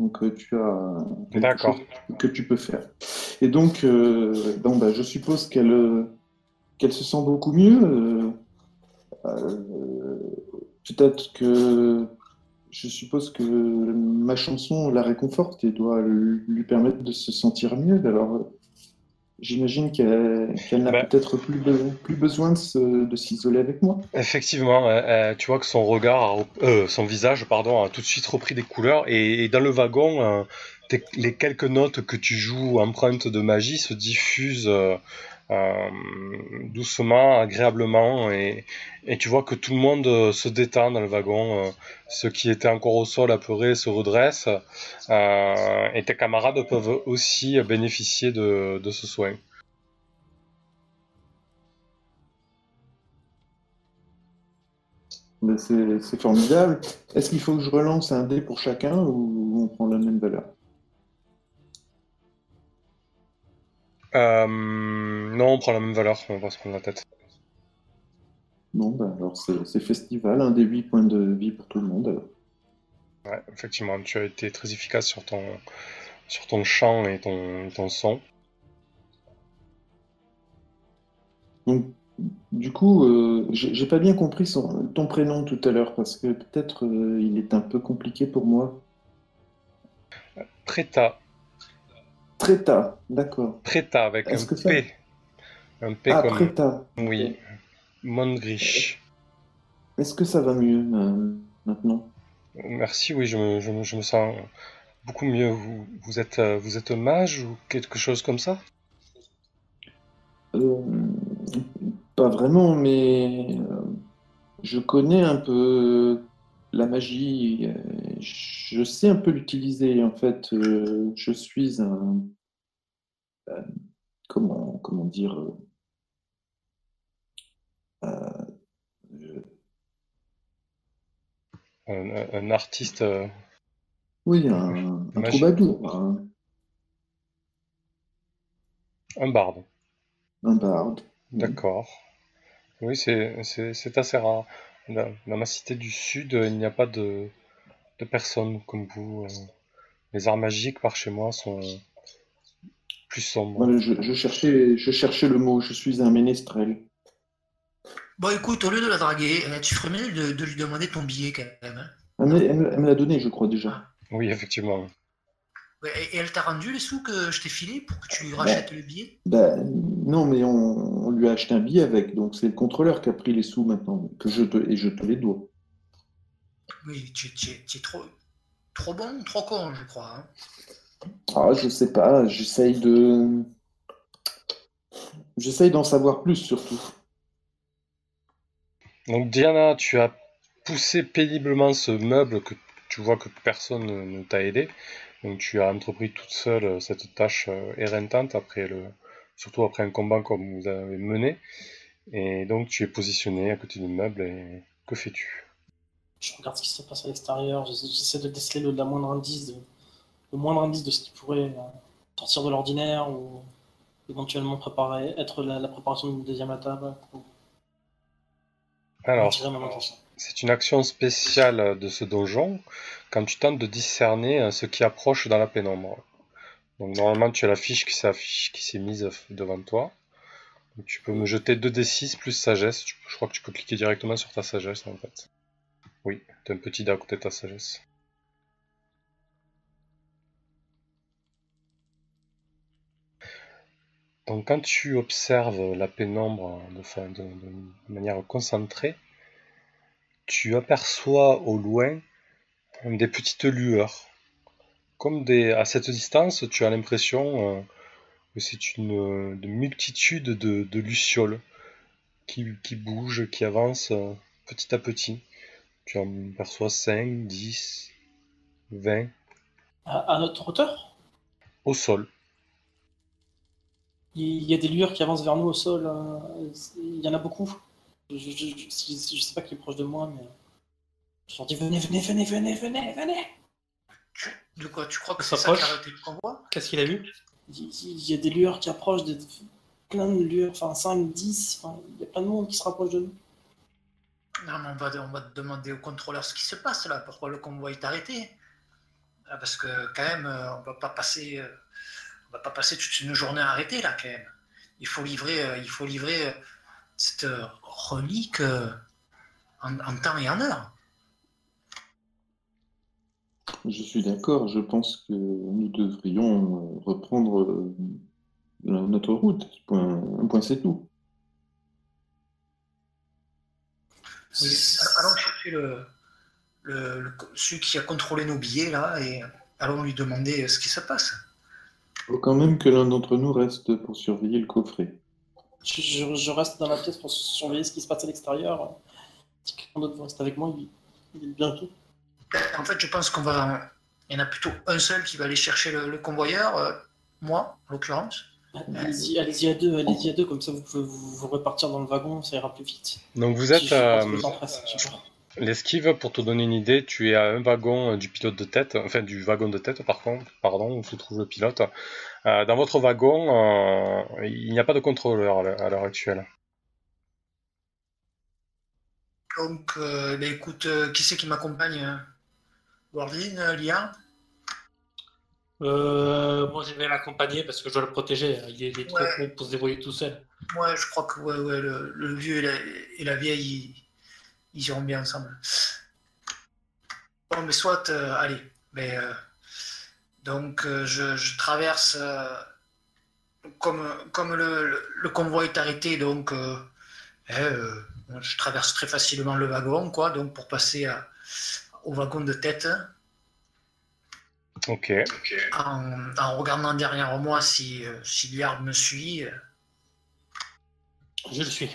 Donc euh, tu as D'accord. que tu peux faire. Et donc, euh, bon, bah, je suppose qu'elle euh, qu'elle se sent beaucoup mieux. euh, peut-être que je suppose que ma chanson la réconforte et doit lui permettre de se sentir mieux. Alors, j'imagine qu'elle n'a Ben, peut-être plus, be- plus besoin de s'isoler avec moi. Effectivement, euh, euh, tu vois que son regard, a euh, son visage, pardon, a tout de suite repris des couleurs et, et dans le wagon, euh, les quelques notes que tu joues empreintes de magie se diffusent euh, doucement, agréablement et, tu vois que tout le monde euh, se détend dans le wagon. euh, ceux qui étaient encore au sol apeurés se redressent et tes camarades peuvent aussi bénéficier de, ce soin. C'est formidable. Est-ce qu'il faut que je relance un dé pour chacun ou on prend la même valeur? Euh, non, on prend la même valeur, on va se prendre la tête. Non, ben alors c'est festival, un des 8 points de vie pour tout le monde. alors. Ouais, effectivement, tu as été très efficace sur ton, sur ton chant et ton, ton son. Donc, du coup, euh, j'ai j'ai pas bien compris son- ton prénom tout à l'heure parce que peut-être euh, il est un peu compliqué pour moi. Preta, Treta, d'accord. Preta avec un que ça... P. Un P Ah, comme. Preta. Oui, Mondrich. Est-ce que ça va mieux euh, maintenant? Merci, oui, je me, je me, je me sens beaucoup mieux. Vous, vous êtes, euh, vous êtes mage ou quelque chose comme ça? Euh, pas vraiment, mais je connais un peu la magie. euh, Je sais un peu l'utiliser. En fait, euh, je suis un, euh, comment, comment dire, euh, un, un artiste. euh, Oui, un, un troubadour, un, un barde. un barde. D'accord. Oui, c'est assez rare. Dans, dans ma cité du sud, euh, il n'y a pas de, de personnes comme vous. euh. Les arts magiques par chez moi sont plus sombres. Voilà, je, je cherchais, je cherchais le mot, je suis un ménestrel. Bon, écoute, au lieu de la draguer, euh, tu ferais mieux de, de lui demander ton billet quand même. hein. Elle me, elle me- elle me l'a donné, je crois déjà. Oui, effectivement. Ouais, et, elle t'a rendu les sous que je t'ai filés pour que tu lui rachètes le billet? Ben, non, mais on lui acheté un billet avec, donc c'est le contrôleur qui a pris les sous maintenant, que je te, et je te les dois. Oui, tu, tu es- tu es trop, trop bon, trop con, je crois. hein. Ah, je sais pas, j'essaye de. J'essaye d'en savoir plus surtout. Donc Diana, tu as poussé péniblement ce meuble que tu vois que personne ne ne t'a aidé. Donc tu as entrepris toute seule euh, cette tâche euh, éreintante après le, surtout après un combat comme vous avez mené. Et donc tu es positionné à côté du meuble et que fais-tu? Je regarde ce qui se passe à l'extérieur, j'essa- j'essaie de déceler le, la moindre indice de, le moindre indice de ce qui pourrait euh, sortir de l'ordinaire ou éventuellement préparer, être la, la préparation d'une deuxième attaque pour Alors, c'est une action spéciale de ce donjon quand tu tentes de discerner euh, ce qui approche dans la pénombre. Donc normalement tu as la fiche qui s'affiche, qui s'est mise devant toi. Tu peux me jeter 2d6 plus sagesse. Je crois que tu peux cliquer directement sur ta sagesse en fait. Oui, t'as un petit dé à côté de ta sagesse. Donc quand tu observes la pénombre de manière concentrée, tu aperçois au loin des petites lueurs. Comme des, à cette distance, tu as l'impression euh, que c'est une, de multitude de, de lucioles qui, qui bougent, qui avancent euh, petit à petit. Tu en perçois 5, 10, 20 À, à notre hauteur, au sol. il y a des lueurs qui avancent vers nous au sol. euh, il y en a beaucoup. Je, je, je, je- je sais pas qui est proche de moi, mais je leur dis venez, venez, venez, venez, venez, venez. De quoi Tu crois que Ça c'est ça qui a arrêté le convoi? Qu'est-ce qu'il a vu? Il y a des lueurs qui approchent, des, plein de lueurs, enfin 5, 10, enfin, il y a plein de monde qui se rapproche de nous. Non, mais on va, on va demander au contrôleur ce qui se passe là, pourquoi le convoi est arrêté? Ah, Parce que quand même, euh, on va pas passer, euh, on va pas passer toute une journée arrêtée là quand même. Il faut livrer, euh, il faut livrer cette relique en, en temps et en heure. Je suis d'accord, je pense que nous devrions euh, reprendre euh, notre route. Point, un point, c'est tout. Allons chercher le, le- le- celui qui a contrôlé nos billets là et allons lui demander ce qui se passe. Il faut quand même que l'un d'entre nous reste pour surveiller le coffret. Je, je- je reste dans la pièce pour surveiller ce qui se passe à l'extérieur. Si quelqu'un d'autre veut rester avec moi, il, il est bientôt. En fait, je pense qu'on va. Il y en a plutôt un seul qui va aller chercher le, le convoyeur, euh, moi en l'occurrence. Allez-y allez à deux, allez-y à deux, comme ça vous pouvez vous, vous repartir dans le wagon, ça ira plus vite. Donc vous êtes euh, l'esquive, pour te donner une idée, tu es à un wagon euh, du pilote de tête, enfin du wagon de tête par contre, pardon, où se trouve le pilote. Euh, dans votre wagon, euh, il n'y a pas de contrôleur à l'heure- actuelle. Donc, euh, écoute, euh, qui c'est qui m'accompagne euh Wardine, euh, Moi, je vais l'accompagner parce que je dois le protéger. Il est, il est trop con pour se débrouiller tout seul. Ouais, je crois que ouais, ouais, le, le vieux et la, et la vieille, ils, ils iront bien ensemble. Bon, mais soit, euh, allez. Mais, euh, donc, je, je traverse. comme comme le, le, le convoi est arrêté, donc. eh, je traverse très facilement le wagon, quoi, donc pour passer à- au wagon de tête. Ok. en, en regardant derrière moi si, euh, si Liard me suit. Je le suis.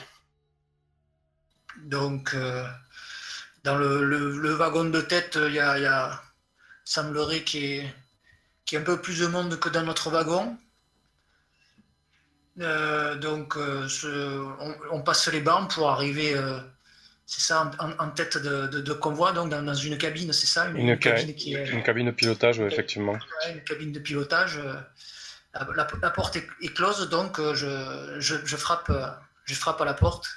Donc, euh, dans le, le- le wagon de tête, il y a, il y a- semblerait qu'il y, ait- qu'il y ait un peu plus de monde que dans notre wagon. Euh, donc, euh, ce- on, on passe les bancs pour arriver euh, c'est ça, en, tête de, convoi, donc dans, une cabine, c'est ça une, cabine qui Une cabine de pilotage, effectivement. une cabine de pilotage. La, porte est, close, donc je, je, frappe, je frappe à la porte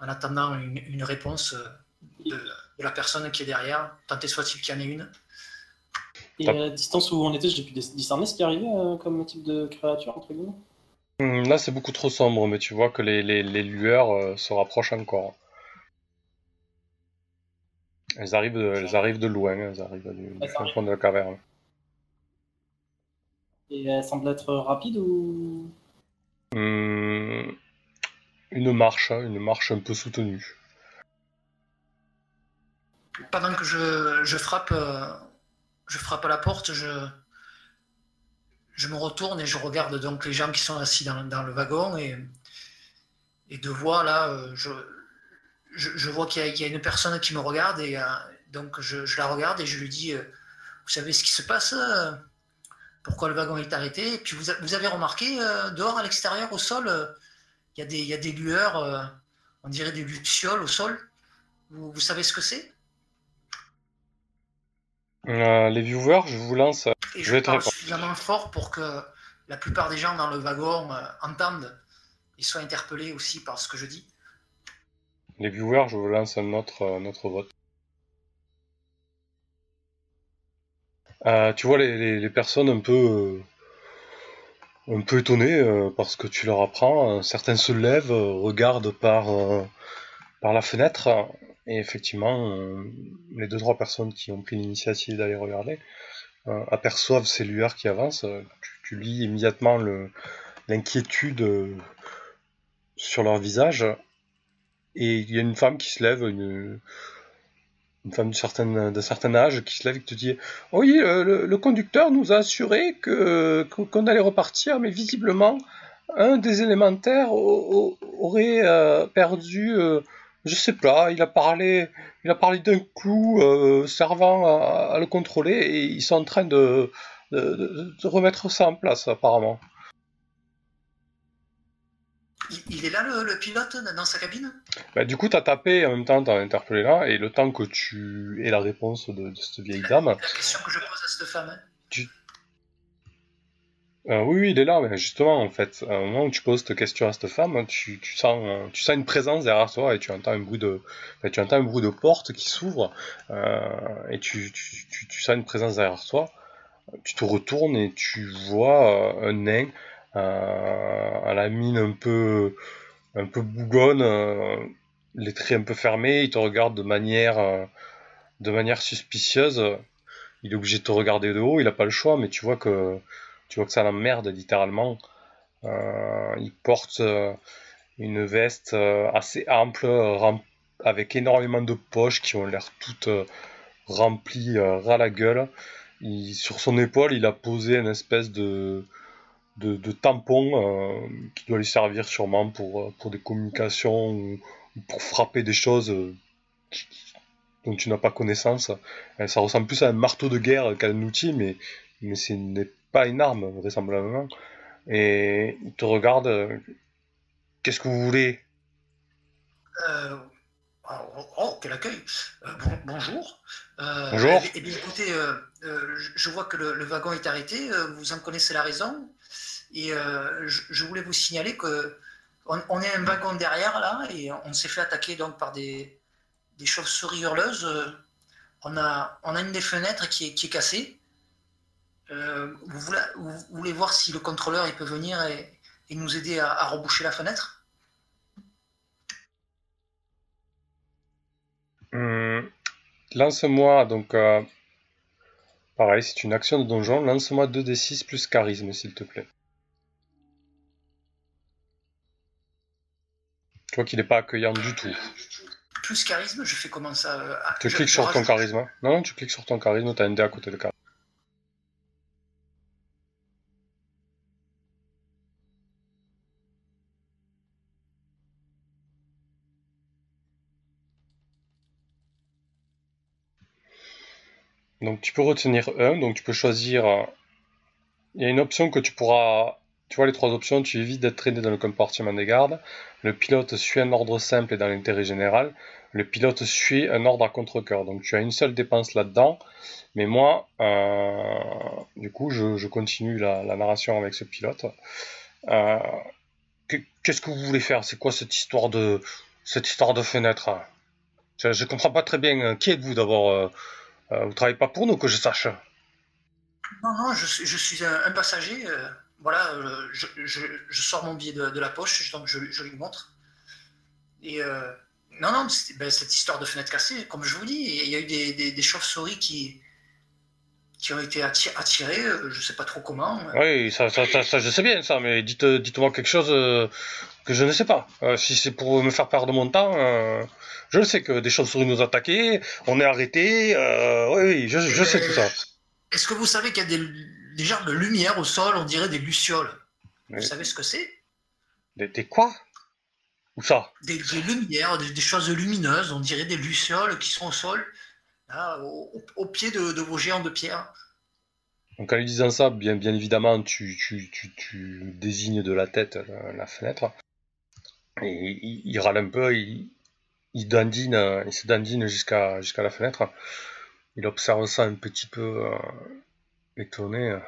en attendant une, réponse de, la personne qui est derrière, tant et soit-il qu'il y en ait une. Et à la distance où on était, j'ai pu discerner ce qui arrivait euh, comme type de créature, entre guillemets? Hmm, Là, c'est beaucoup trop sombre, mais tu vois que les, lueurs euh, se rapprochent encore. Elles arrivent de, elles arrivent de loin, elles arrivent du, fond de la caverne. Et elles semblent être rapides ou? Hmm, Une marche, hein, une marche un peu soutenue. Pendant que je, frappe, euh, je frappe à la porte, je, je me retourne et je regarde donc les gens qui sont assis dans, le wagon et, et de voir là, euh, je, je, vois qu'il y, a une personne qui me regarde et euh, donc je, la regarde et je lui dis, vous savez ce qui se passe Pourquoi le wagon est arrêté? Et puis vous, vous avez remarqué dehors à l'extérieur au sol, il y, a des, il y a des lueurs, on dirait des lucioles au sol. vous savez ce que c'est? Euh, les viewers, je vous lance. Et je, je parle suffisamment fort pour que la plupart des gens dans le wagon euh, entendent et soient interpellés aussi par ce que je dis. Les viewers, je vous lance euh, notre vote. tu vois les, personnes un peu, un peu étonnées parce que tu leur apprends. certains se lèvent, regardent par, la fenêtre et effectivement, euh, les deux trois personnes qui ont pris l'initiative d'aller regarder euh, aperçoivent ces lueurs qui avancent. Tu, lis immédiatement l'inquiétude sur leur visage. Et il y a une femme qui se lève, une, une femme d'un certain, âge qui se lève et qui te dit Oui, le, conducteur nous a assuré que qu'on allait repartir, mais visiblement, un des élémentaires aurait euh, perdu je sais pas, il a parlé, il a parlé d'un clou euh, servant à, le contrôler et ils sont en train de, de, remettre ça en place apparemment. Il, est là le, pilote dans sa cabine? Bah, Du coup, tu as tapé en même temps, tu as interpellé là, et le temps que tu aies la réponse de, cette vieille dame. La question que je pose à cette femme. Hein. Tu, euh, oui, il est là, mais justement, en fait, au moment où tu poses cette question à cette femme, tu, sens, tu sens une présence derrière toi et tu entends un bruit de, tu entends un bruit de porte qui s'ouvre euh, et tu, tu, sens une présence derrière toi. Tu te retournes et tu vois euh, un nain à la mine un peu, un peu bougonne, les traits un peu fermés. Il te regarde de manière, de manière suspicieuse. Il est obligé de te regarder de haut. Il n'a pas le choix, mais tu vois que tu vois que ça l'emmerde littéralement. Euh, il porte euh, une veste euh, assez ample, avec énormément de poches qui ont l'air toutes remplies ras la gueule. sur son épaule, il a posé une espèce de, de, tampon qui doit lui servir sûrement pour, pour des communications ou, pour frapper des choses dont tu n'as pas connaissance. Ça ressemble plus à un marteau de guerre qu'à un outil, mais, mais ce n'est pas une arme, vraisemblablement. Et il te regarde. Euh, qu'est-ce que vous voulez? Euh, oh, quel accueil euh, Bonjour. bonjour. Eh, bien, écoutez, je vois que le, wagon est arrêté. vous en connaissez la raison. Et je, voulais vous signaler que on, est un wagon derrière là et on s'est fait attaquer donc par des, des chauves-souris hurleuses. On a, on a une des fenêtres qui est, qui est cassée. Euh, vous, voulez, voir si le contrôleur il peut venir et, nous aider à, reboucher la fenêtre? Lance-moi, donc, euh, pareil, c'est une action de donjon, lance-moi 2d6 plus charisme, s'il te plaît. Tu vois qu'il n'est pas accueillant du tout. Plus charisme, je fais comment ça euh, Tu cliques sur ton charisme. Non, non, tu cliques sur ton charisme, tu as un dé à côté de charisme. Donc tu peux retenir un, donc tu peux choisir. Il y a une option que tu pourras tu vois les trois options, tu évites d'être traîné dans le compartiment des gardes, le pilote suit un ordre simple et dans l'intérêt général, le pilote suit un ordre à contre-coeur. Donc tu as une seule dépense là-dedans, mais moi, euh, du coup, je, continue la, narration avec ce pilote. Euh, qu'est-ce que vous voulez faire? C'est quoi cette histoire de cette histoire de fenêtre? Je, ne comprends pas très bien. Euh, qui êtes-vous d'abord Vous travaillez pas pour nous, que je sache Non, non, je, suis un, passager. voilà, je, sors mon billet de, la poche, donc je, lui montre. Et non, non, ben, cette histoire de fenêtre cassée, comme je vous dis, il y a eu des chauves-souris qui, qui ont été attirés, euh, je sais pas trop comment. Oui, ça, ça, ça, je sais bien ça, mais dites, dites-moi quelque chose euh, que je ne sais pas. Euh, si c'est pour me faire perdre mon temps, je sais que des chauves-souris nous attaquaient, on est arrêté, oui, oui, je, je sais tout ça. Est-ce que vous savez qu'il y a des, des genres de lumière au sol, on dirait des lucioles? Vous savez ce que c'est? des, des, quoi? Où ça? Des, lumières, des, choses lumineuses, on dirait des lucioles qui sont au sol. Au, pied de, vos géants de pierre. Donc en lui disant ça, bien, bien évidemment, tu, désignes de la tête la, fenêtre. Et il, râle un peu, il, dandine, il se dandine jusqu'à jusqu'à la fenêtre. Il observe ça un petit peu euh, étonné.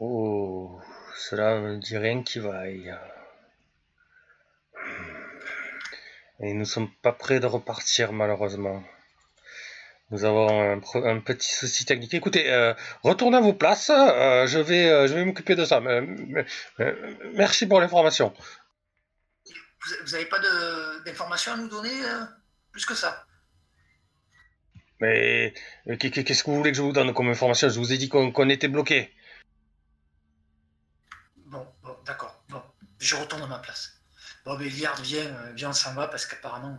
Oh, cela ne dit rien qui vaille. Et nous ne sommes pas prêts de repartir malheureusement. Nous avons un, petit souci technique. Écoutez, euh, retournez à vos places. Euh, je vais, je vais m'occuper de ça. merci pour l'information. Vous n'avez pas d'informations à nous donner plus que ça? Mais qu'est-ce que vous voulez que je vous donne comme information? Je vous ai dit qu'on était bloqué. Bon, bon d'accord. Bon, je retourne à ma place. Bon, mais Liard vient, vient, on s'en va parce qu'apparemment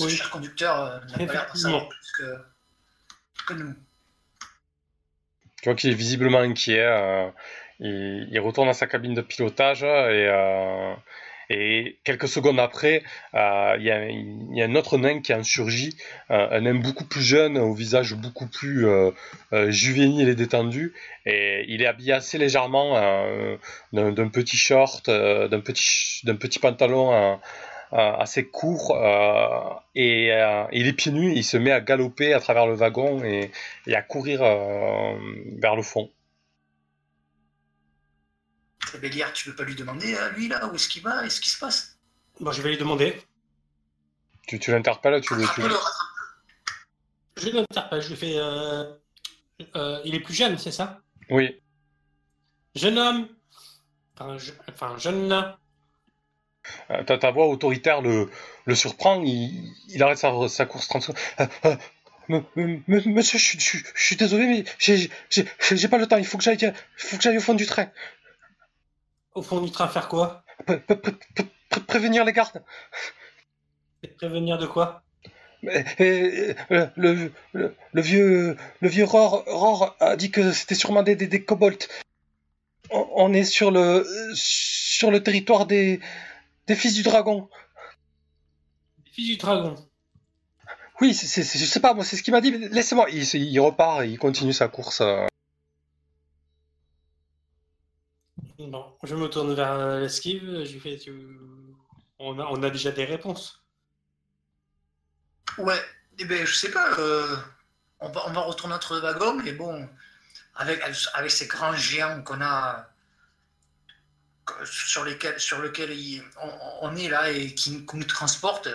oui. cher conducteur euh, n'a pas l'air de plus que, que, nous. Tu vois qu'il est visiblement inquiet. Euh, il, retourne à sa cabine de pilotage et, euh, et quelques secondes après, il y, a un autre nain qui en surgit, un nain beaucoup plus jeune, au visage beaucoup plus juvénile et détendu. Et il est habillé assez légèrement d'un petit short, d'un petit, pantalon euh, assez court euh, et euh, il est pieds nus, il se met à galoper à travers le wagon et, à courir vers le fond. Béliard, tu veux pas lui demander à lui là où est-ce qu'il va, est-ce qu'il se passe? Bon, je vais lui demander. Tu, tu l'interpelles, tu le. Tu... Je l'interpelle, je lui fais. il est plus jeune, c'est ça? Oui. Jeune homme. Enfin, enfin jeune euh, ta, voix autoritaire le, le surprend, il, il arrête sa, sa, course 30 secondes. Euh, euh, monsieur, je, suis désolé, mais j'ai pas le temps, il faut que j'aille au fond du train. Au fond du train, faire quoi Prévenir les gardes. prévenir de quoi le, vieux, le vieux Ror, a dit que c'était sûrement des, des, kobolds. On, on, est sur le, sur le territoire des, des fils du dragon. Des fils du dragon. Oui, c'est, je sais pas, moi c'est ce qu'il m'a dit. Laissez-moi. Il, repart, il continue sa course. Bon, je me tourne vers euh, l'esquive. Fais, on, a, déjà des réponses. Ouais, eh ben, je sais pas. Euh, on, va, retourner notre wagon, mais bon, avec, ces grands géants qu'on a sur, lesquels, on, est là et qui, nous transporte,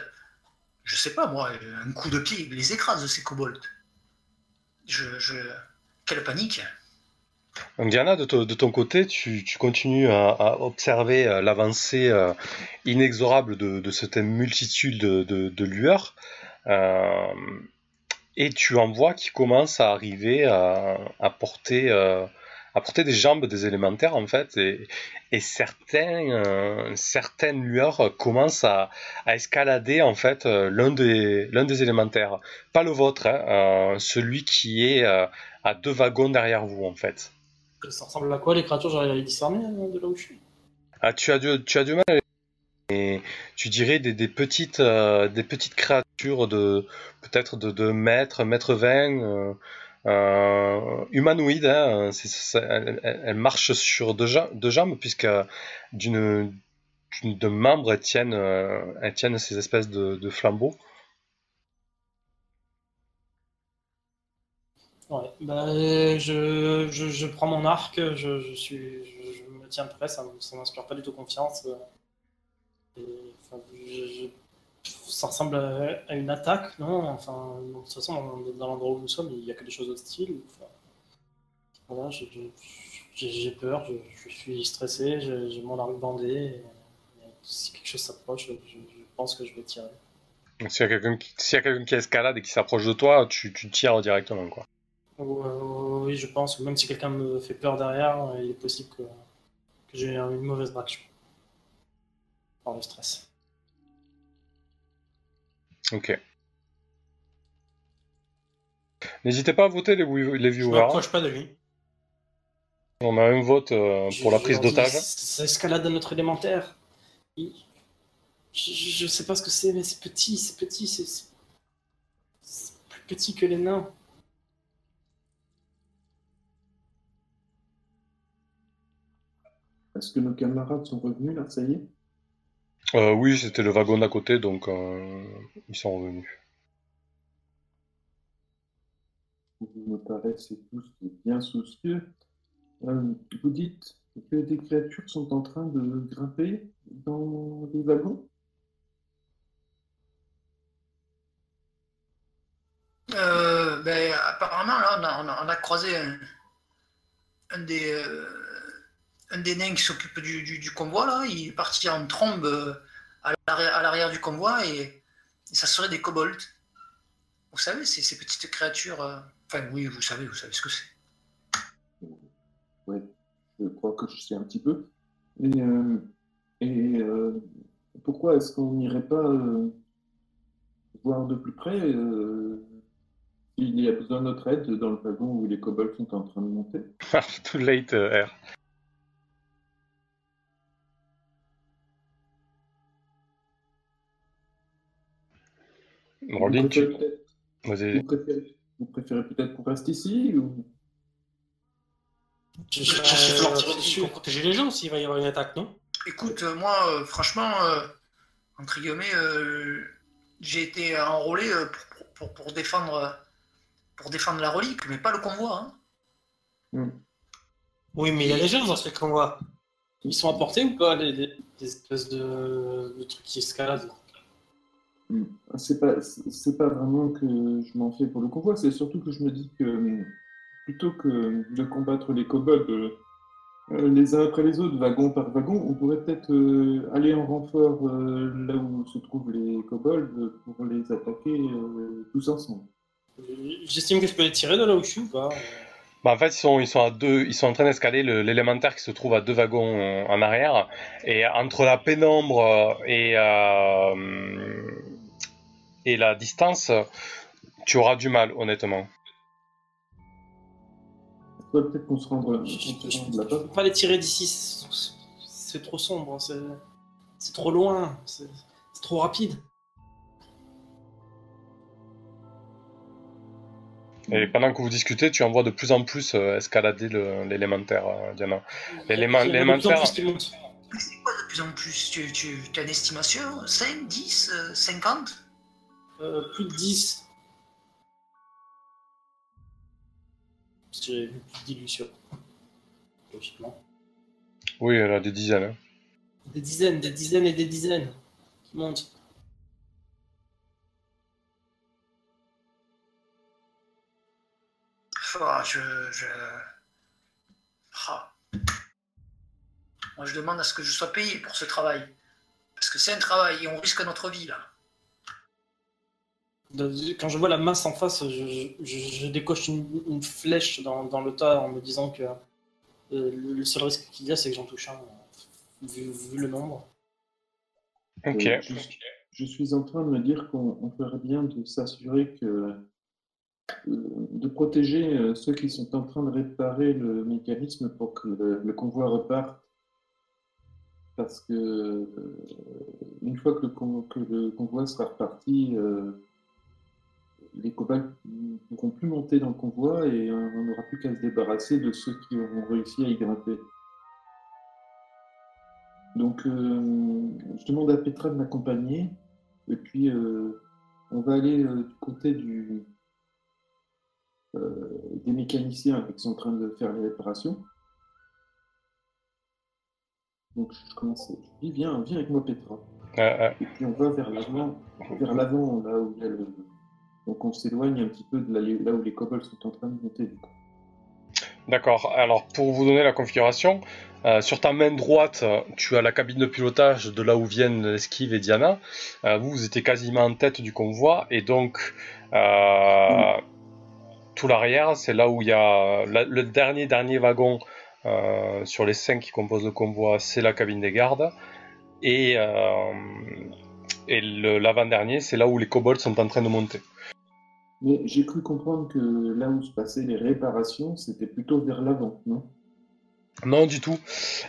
je sais pas moi, un coup de pied, les écrase ces kobolds. Quelle panique donc Diana, de, ton côté, tu, continues à, observer euh, l'avancée euh, inexorable de, cette multitude de, lueurs, euh, et tu en vois qui commencent à arriver à, porter des jambes des élémentaires en fait et, certaines lueurs commencent à, escalader en fait l'un des, élémentaires, pas le vôtre, hein, celui qui est à deux wagons derrière vous en fait. Ça ressemble à quoi les créatures J'arrive à les discerner de là où je suis? Ah, tu as du, tu as du mal. Et tu dirais des, des petites, des petites créatures de peut-être de, de mètres, mètre 20 euh, humanoïde. Hein, c'est- c'est- elle, elle- elle marche sur deux, deux jambes, puisque d'une d'une- de membres, elles tiennent, euh, elles tiennent ces espèces de, de flambeaux. Ouais, bah, je, je, prends mon arc, je, je, me tiens prêt, ça ne m'inspire pas du tout confiance. ça ressemble à, une attaque, non? Enfin, de toute façon, dans, l'endroit où nous sommes, il n'y a que des choses hostiles. Voilà, j'ai peur, je, suis stressé, j'ai mon arc bandé. si quelque chose s'approche, je, pense que je vais tirer. Donc, s'il y a quelqu'un qui, qui escalade et qui s'approche de toi, tu, tu tires directement. Quoi. Euh, oui, je pense. Même si quelqu'un me fait peur derrière, euh, il est possible que, que j'ai une mauvaise réaction. Par le stress. Ok. N'hésitez pas à voter les, les Je viewers. m'approche pas de lui. On a un vote euh, pour la Je- je prise d'otage. Ça escalade à notre élémentaire. Je, je- je sais pas ce que c'est, mais c'est petit, c'est petit, c'est plus petit que les nains. Est-ce que nos camarades sont revenus là, ça y est Euh, oui, c'était le wagon d'à côté, donc euh, ils sont revenus. Vous me paraissez tous bien soucieux. Euh, vous dites que des créatures sont en train de grimper dans les wagons? Euh, ben, apparemment, là, on a, on a- on a croisé un, un des, euh, un des nains qui s'occupe du, du- du convoi. Là. Il est parti en trombe euh, à l'arrière du convoi et, et ça serait des kobolds. Vous savez, ces, ces petites créatures. euh, Enfin, oui, vous savez, vous savez ce que c'est. Oui, je crois que je sais un petit peu. Et, euh, et euh, pourquoi est-ce qu'on n'irait pas euh, voir de plus près euh, s'il y a besoin de notre aide dans le wagon où les kobolds sont en train de monter? Too late, R. Vous tu... préférez peut-être- Vas-y. vous préférez, vous préférez peut-être qu'on reste ici ou... Je Euh, cherche leur tirer dessus. pour protéger les gens s'il va y avoir une attaque, non? Écoute, euh, moi, euh, franchement, euh, entre guillemets, euh, j'ai été enrôlé pour, pour, pour défendre, pour défendre la relique, mais pas le convoi. hein. Hmm. Oui, mais il y a les gens dans ce convoi. Ils sont apportés ou pas, les, les- les espèces de, de trucs qui escaladent? C'est pas, c'est pas vraiment que je m'en fais pour le convoi, c'est surtout que je me dis que plutôt que de combattre les kobolds euh, les uns après les autres, wagon par wagon, on pourrait peut-être euh, aller en renfort euh, là où se trouvent les kobolds pour les attaquer euh, tous ensemble. J'estime que je peux les tirer de là où je suis ou pas? Bah, en fait, ils sont, ils sont à deux, ils sont en train d'escaler le- l'élémentaire qui se trouve à deux wagons en arrière. Et entre la pénombre et, euh, et la distance, tu auras du mal, honnêtement. Soit peut-être qu'on se rende, je- là-bas. peux pas les tirer d'ici, c'est- trop sombre, c'est c'est trop loin, c'est trop rapide. Et pendant que vous discutez, tu en vois de plus en plus euh, escalader l'élémentaire, euh, Diana. De l'élémentaire- C'est quoi de plus en plus? Tu, tu as une estimation? 5, 10, euh, 50 Euh, plus de 10. Parce que J'ai vu plus de dilution. Logiquement. Oui, elle a des dizaines. hein. Des dizaines, des dizaines et des dizaines qui montent. Ah, je, je... Ah. Moi, je demande à ce que je sois payé pour ce travail. Parce que c'est un travail et on risque notre vie, là. Quand je vois la masse en face, je, je- je décoche une, une flèche dans, dans le tas en me disant que euh, le, seul risque qu'il y a, c'est que j'en touche un, vu, vu le nombre. Ok. Euh, je, je suis en train de me dire qu'on on ferait bien de s'assurer que euh, de protéger ceux qui sont en train de réparer le mécanisme pour que le, le convoi reparte. Parce que une fois que le, con- que le convoi sera reparti, euh, les cobayes ne pourront plus monter dans le convoi et on n'aura plus qu'à se débarrasser de ceux qui auront réussi à y grimper. Donc, euh, je demande à Petra de m'accompagner. Et puis, euh, on va aller euh, du côté du, des mécaniciens qui sont en train de faire les réparations. Donc, je commence. Je dis, viens, viens avec moi, Petra. Et puis, on va vers l'avant, vers l'avant, là où il y a le. Donc, on s'éloigne un petit peu de là, où les kobolds sont en train de monter. D'accord. Alors, pour vous donner la configuration, euh, sur ta main droite, tu as la cabine de pilotage de là où viennent Esquive et Diana. Euh, vous, vous étiez quasiment en tête du convoi, et donc euh, tout l'arrière, c'est là où il y a le dernier dernier wagon sur les cinq qui composent le convoi, c'est la cabine des gardes, et, et l'avant-dernier, c'est là où les kobolds sont en train de monter. Mais j'ai cru comprendre que là où se passaient les réparations, c'était plutôt vers l'avant, non? Non, du tout.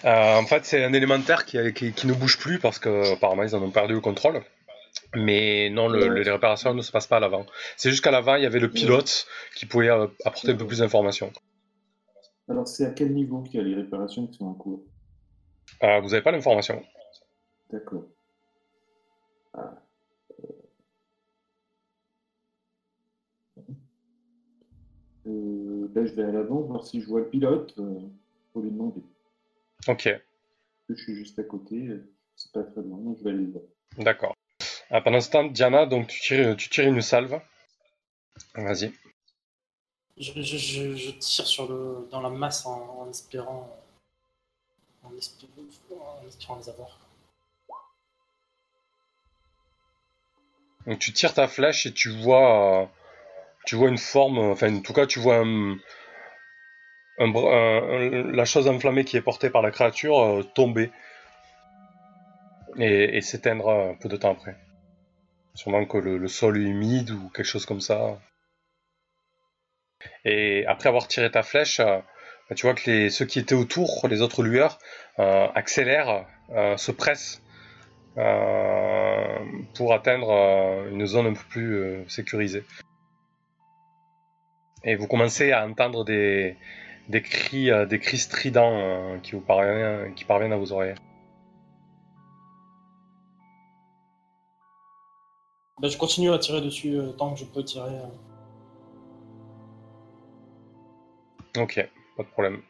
Euh, en fait, c'est un élémentaire qui, qui, ne bouge plus parce que apparemment ils en ont perdu le contrôle. Mais non, le, les réparations ne se passent pas à l'avant. C'est jusqu'à l'avant, il y avait le pilote qui pouvait euh, apporter un peu plus d'informations. Alors, c'est à quel niveau qu'il y a les réparations qui sont en cours? Euh, Vous n'avez pas l'information. D'accord. Ah. Ben, je vais à l'avant voir si je vois le pilote pour lui demander. Ok. Je suis juste à côté, c'est pas très loin, je vais aller le voir. D'accord. Ah, pendant ce temps, Diana, donc tu tires, tu tires une salve. Vas-y. Je, je, je, tire sur le, dans la masse en, espérant, en, espérant, les avoir. Donc tu tires ta flèche et tu vois tu vois une forme, enfin en tout cas tu vois la chose enflammée qui est portée par la créature euh, tomber et, s'éteindre un peu de temps après. Sûrement que le, sol est humide ou quelque chose comme ça. Et après avoir tiré ta flèche, euh, tu vois que ceux qui étaient autour, les autres lueurs, euh, accélèrent, se pressent pour atteindre une zone un peu plus sécurisée. Et vous commencez à entendre des, des cris, euh, des cris stridents euh, qui vous parviennent, qui parviennent à vos oreilles. Ben, je continue à tirer dessus euh, tant que je peux tirer. Ok, pas de problème.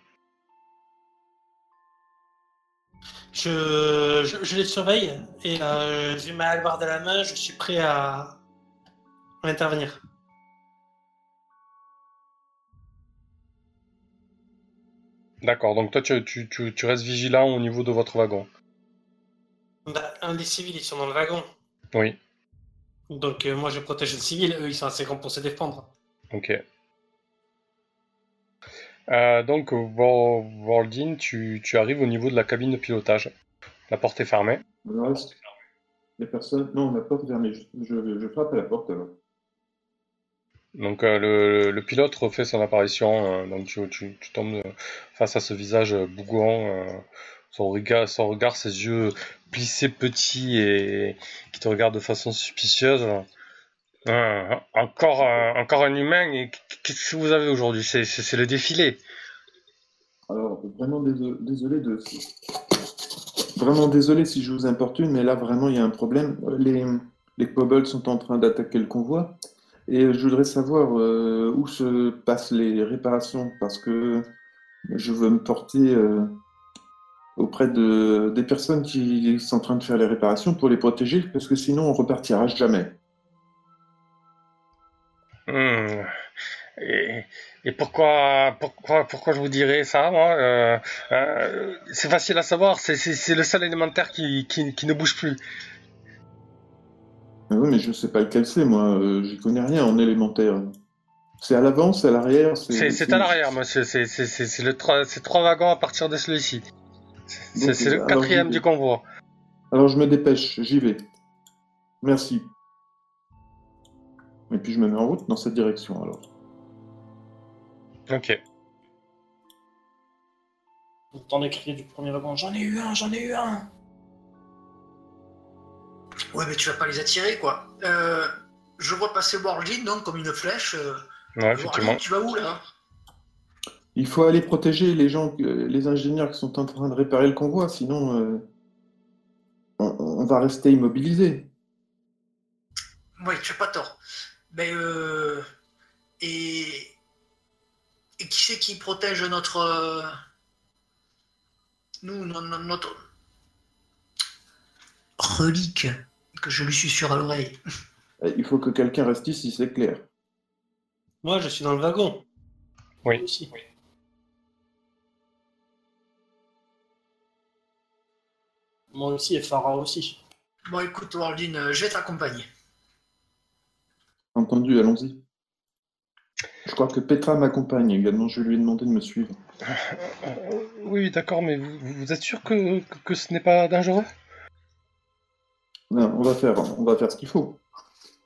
Je, je, les surveille et j'ai ma hallebarde à la main, je suis prêt à intervenir. D'accord, donc toi tu, tu, tu, restes vigilant au niveau de votre wagon. Bah, un des civils, ils sont dans le wagon. Oui. Donc euh, moi je protège les civils, eux ils sont assez grands pour se défendre. Ok. Euh, donc Waldin, tu, tu arrives au niveau de la cabine de pilotage. La porte est fermée. Non, il personne. Non, la porte est fermée. Je, je frappe à la porte alors. Donc euh, le, pilote refait son apparition, euh, donc tu, tu, tombes face à ce visage bougon, euh, son, regard, ses yeux plissés petits et qui te regardent de façon suspicieuse. encore, encore un humain, et qu'est-ce que vous avez aujourd'hui? C'est le défilé. Alors, vraiment désolé, de... Vraiment désolé si je vous importune, mais là vraiment il y a un problème. Les, les sont en train d'attaquer le convoi. Et je voudrais savoir euh, où se passent les réparations parce que je veux me porter euh, auprès de, des personnes qui sont en train de faire les réparations pour les protéger parce que sinon on repartira jamais. Hmm. Et, pourquoi, pourquoi, pourquoi je vous dirais ça, euh, C'est facile à savoir, c'est le seul élémentaire qui, qui ne bouge plus. Ah oui, mais je sais pas lequel c'est, moi. Euh, J'y connais rien en élémentaire. C'est à l'avant, c'est à l'arrière C'est à l'arrière, moi. C'est le trois wagons à partir de celui-ci. C'est le quatrième du convoi. Alors je me dépêche, j'y vais. Merci. Et puis je me mets en route dans cette direction alors. Ok. Vous entendez crier du premier wagon J'en ai eu un, j'en ai eu un Ouais, mais tu vas pas les attirer, quoi. Euh, je vois passer Worldin donc comme une flèche. euh, Ouais, effectivement. Tu vas où là? Il faut aller protéger les gens, les ingénieurs qui sont en train de réparer le convoi, sinon euh, on, on va rester immobilisé. Oui, tu n'as pas tort. Mais euh, et et qui c'est qui protège notre euh, nous no- no- notre relique? Que je lui suis sur à l'oreille. Euh, Il faut que quelqu'un reste ici, c'est clair. Moi, je suis dans le wagon. Oui. Aussi. Moi aussi et Farah aussi. Bon, écoute, Wardin, euh, je vais t'accompagner. Entendu, allons-y. Je crois que Petra m'accompagne également, je lui ai demandé de me suivre. Euh, oui, d'accord, mais vous, vous êtes sûr que, que, que ce n'est pas dangereux? Non, on va faire, on va faire ce qu'il faut.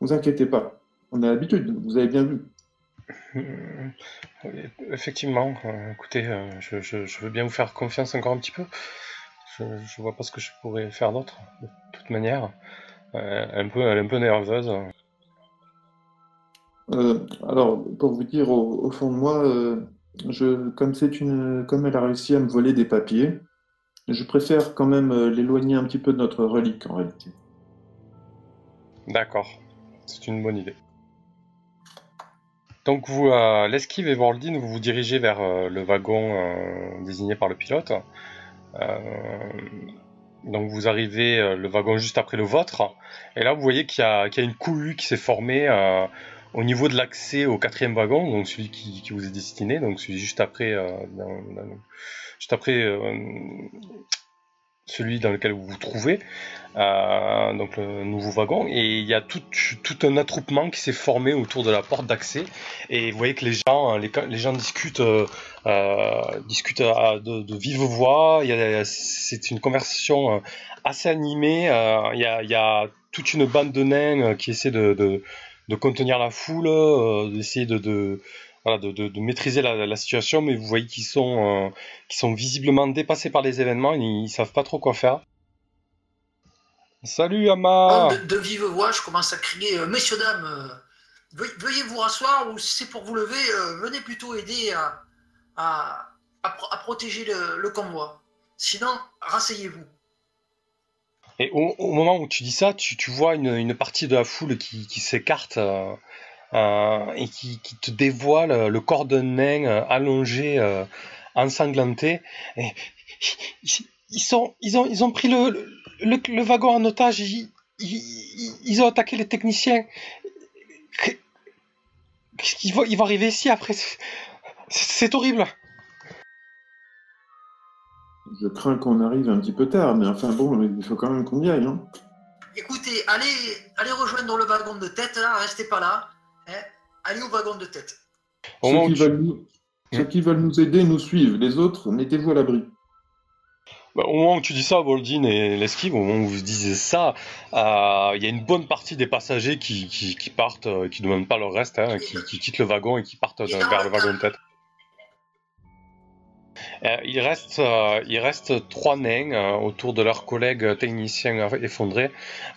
Vous inquiétez pas, on a l'habitude, vous avez bien vu. Oui, Effectivement, euh, écoutez, euh, je, je- je veux bien vous faire confiance encore un petit peu. Je, je vois pas ce que je pourrais faire d'autre, de toute manière. Euh, un peu, elle est un peu nerveuse. Euh, alors, pour vous dire, au, au fond de moi, euh, je, comme c'est une, comme elle a réussi à me voler des papiers, je préfère quand même euh, l'éloigner un petit peu de notre relique en réalité. D'accord, c'est une bonne idée. Donc vous, euh, l'esquive et Voldin, vous vous dirigez vers euh, le wagon euh, désigné par le pilote. Donc vous arrivez le wagon juste après le vôtre, et là vous voyez qu'il y a, une cohue qui s'est formée au niveau de l'accès au quatrième wagon, donc celui qui, vous est destiné, donc celui juste juste après celui dans lequel vous vous trouvez, euh, donc le nouveau wagon, et il y a tout, tout un attroupement qui s'est formé autour de la porte d'accès, et vous voyez que les gens, les, les gens discutent, euh, euh, discutent de, vive voix, c'est une conversation assez animée, il, y a, toute une bande de nains qui essaie de, contenir la foule, d'essayer de, de, voilà, de, de, de maîtriser la, la situation, mais vous voyez qu'ils sont, euh, sont visiblement dépassés par les événements, ils, ils savent pas trop quoi faire. Salut Ama Bon, de, de vive voix, je commence à crier euh, Messieurs, dames, euh, veuillez, veuillez vous rasseoir ou si c'est pour vous lever, euh, venez plutôt aider à, à, à pro- à protéger le, le convoi. Sinon, rasseyez-vous. Et au, au moment où tu dis ça, tu, tu vois une, une partie de la foule qui, qui s'écarte et qui, qui te dévoile le corps d'un nain euh, allongé, euh, ensanglanté. Et, ils, ils sont, ils, ont, ils ont pris le, le, le wagon en otage, ils, ils, ils ont attaqué les techniciens. Qu'est-ce qu'ils vont, ils vont arriver ici après C'est- C'est horrible. Je crains qu'on arrive un petit peu tard, mais enfin bon, il faut quand même qu'on y aille. Hein. Écoutez, allez, allez rejoindre le wagon de tête, là, restez pas là. Hein. Allez au wagon de tête. Au Ceux qui, tu- veulent nous... Ceux qui veulent nous aider nous suivent, les autres, mettez-vous à l'abri. Bah, au moment où tu dis ça, Voldin et l'esquive, au moment où vous disiez ça, euh, il y a une bonne partie des passagers qui, qui, qui partent, euh, qui ne demandent pas leur reste, hein, qui, qui quittent le wagon et qui partent d'un- vers le wagon de tête. Euh, il, reste, euh, il reste trois nains euh, autour de leurs collègues techniciens effondrés.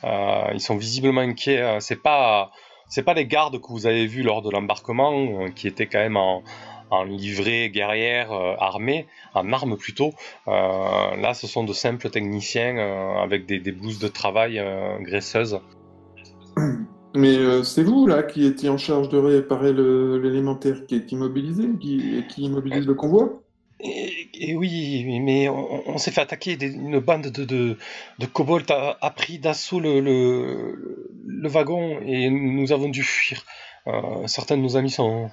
Euh, ils sont visiblement inquiets. euh, C'est pas, c'est pas les gardes que vous avez vus lors de l'embarquement, euh, qui étaient quand même en, en livrée guerrière euh, armée, en armes plutôt. Euh, là, ce sont de simples techniciens euh, avec des, des blouses de travail graisseuses. Mais c'est vous, là, qui étiez en charge de réparer l'élémentaire qui est immobilisé, qui, qui immobilise le convoi? Et, oui, mais on, s'est fait attaquer. une bande de, de, de kobolds a, a pris d'assaut le, le, le wagon et nous avons dû fuir. Euh, certains de nos amis sont,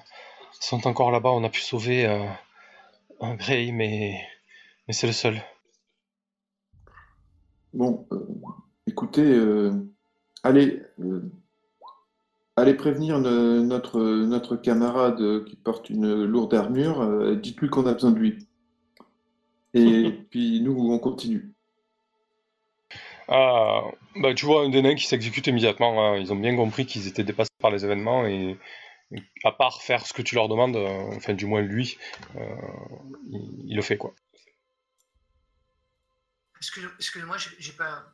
sont encore là-bas. On a pu sauver euh, un Grey, mais, mais c'est le seul. Bon, euh, écoutez, euh, allez, euh, allez prévenir notre, notre camarade qui porte une lourde armure, euh, dites-lui qu'on a besoin de lui. Et puis nous, on continue. Ah, bah, tu vois un des nains qui s'exécute immédiatement. hein. Ils ont bien compris qu'ils étaient dépassés par les événements et, et à part faire ce que tu leur demandes, euh, enfin du moins lui, euh, il, il le fait quoi. Excuse- Excuse-moi, j'ai j'ai pas.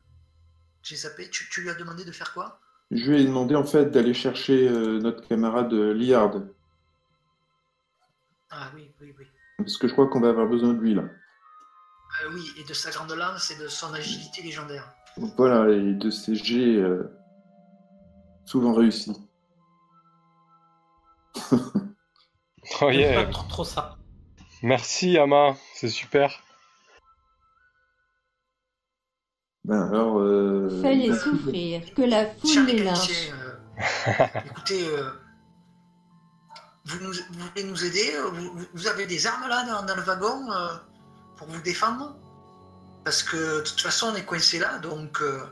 J'ai zappé. Tu, tu lui as demandé de faire quoi? Je lui ai demandé en fait d'aller chercher euh, notre camarade euh, Liard, Ah oui, oui, oui. parce que je crois qu'on va avoir besoin de lui là. Euh, oui, et de sa grande lance et de son agilité légendaire. Voilà, et de ces jets euh, souvent réussis. Oh yeah. pas trop, trop ça. Merci Ama, c'est super. Ben alors, euh, Fallait souffrir, que la foule les euh, écoutez, euh, vous, nous- vous voulez nous aider vous, vous- vous avez des armes là dans, dans le wagon euh, pour vous défendre? Parce que de toute façon, on est coincé là, donc. euh,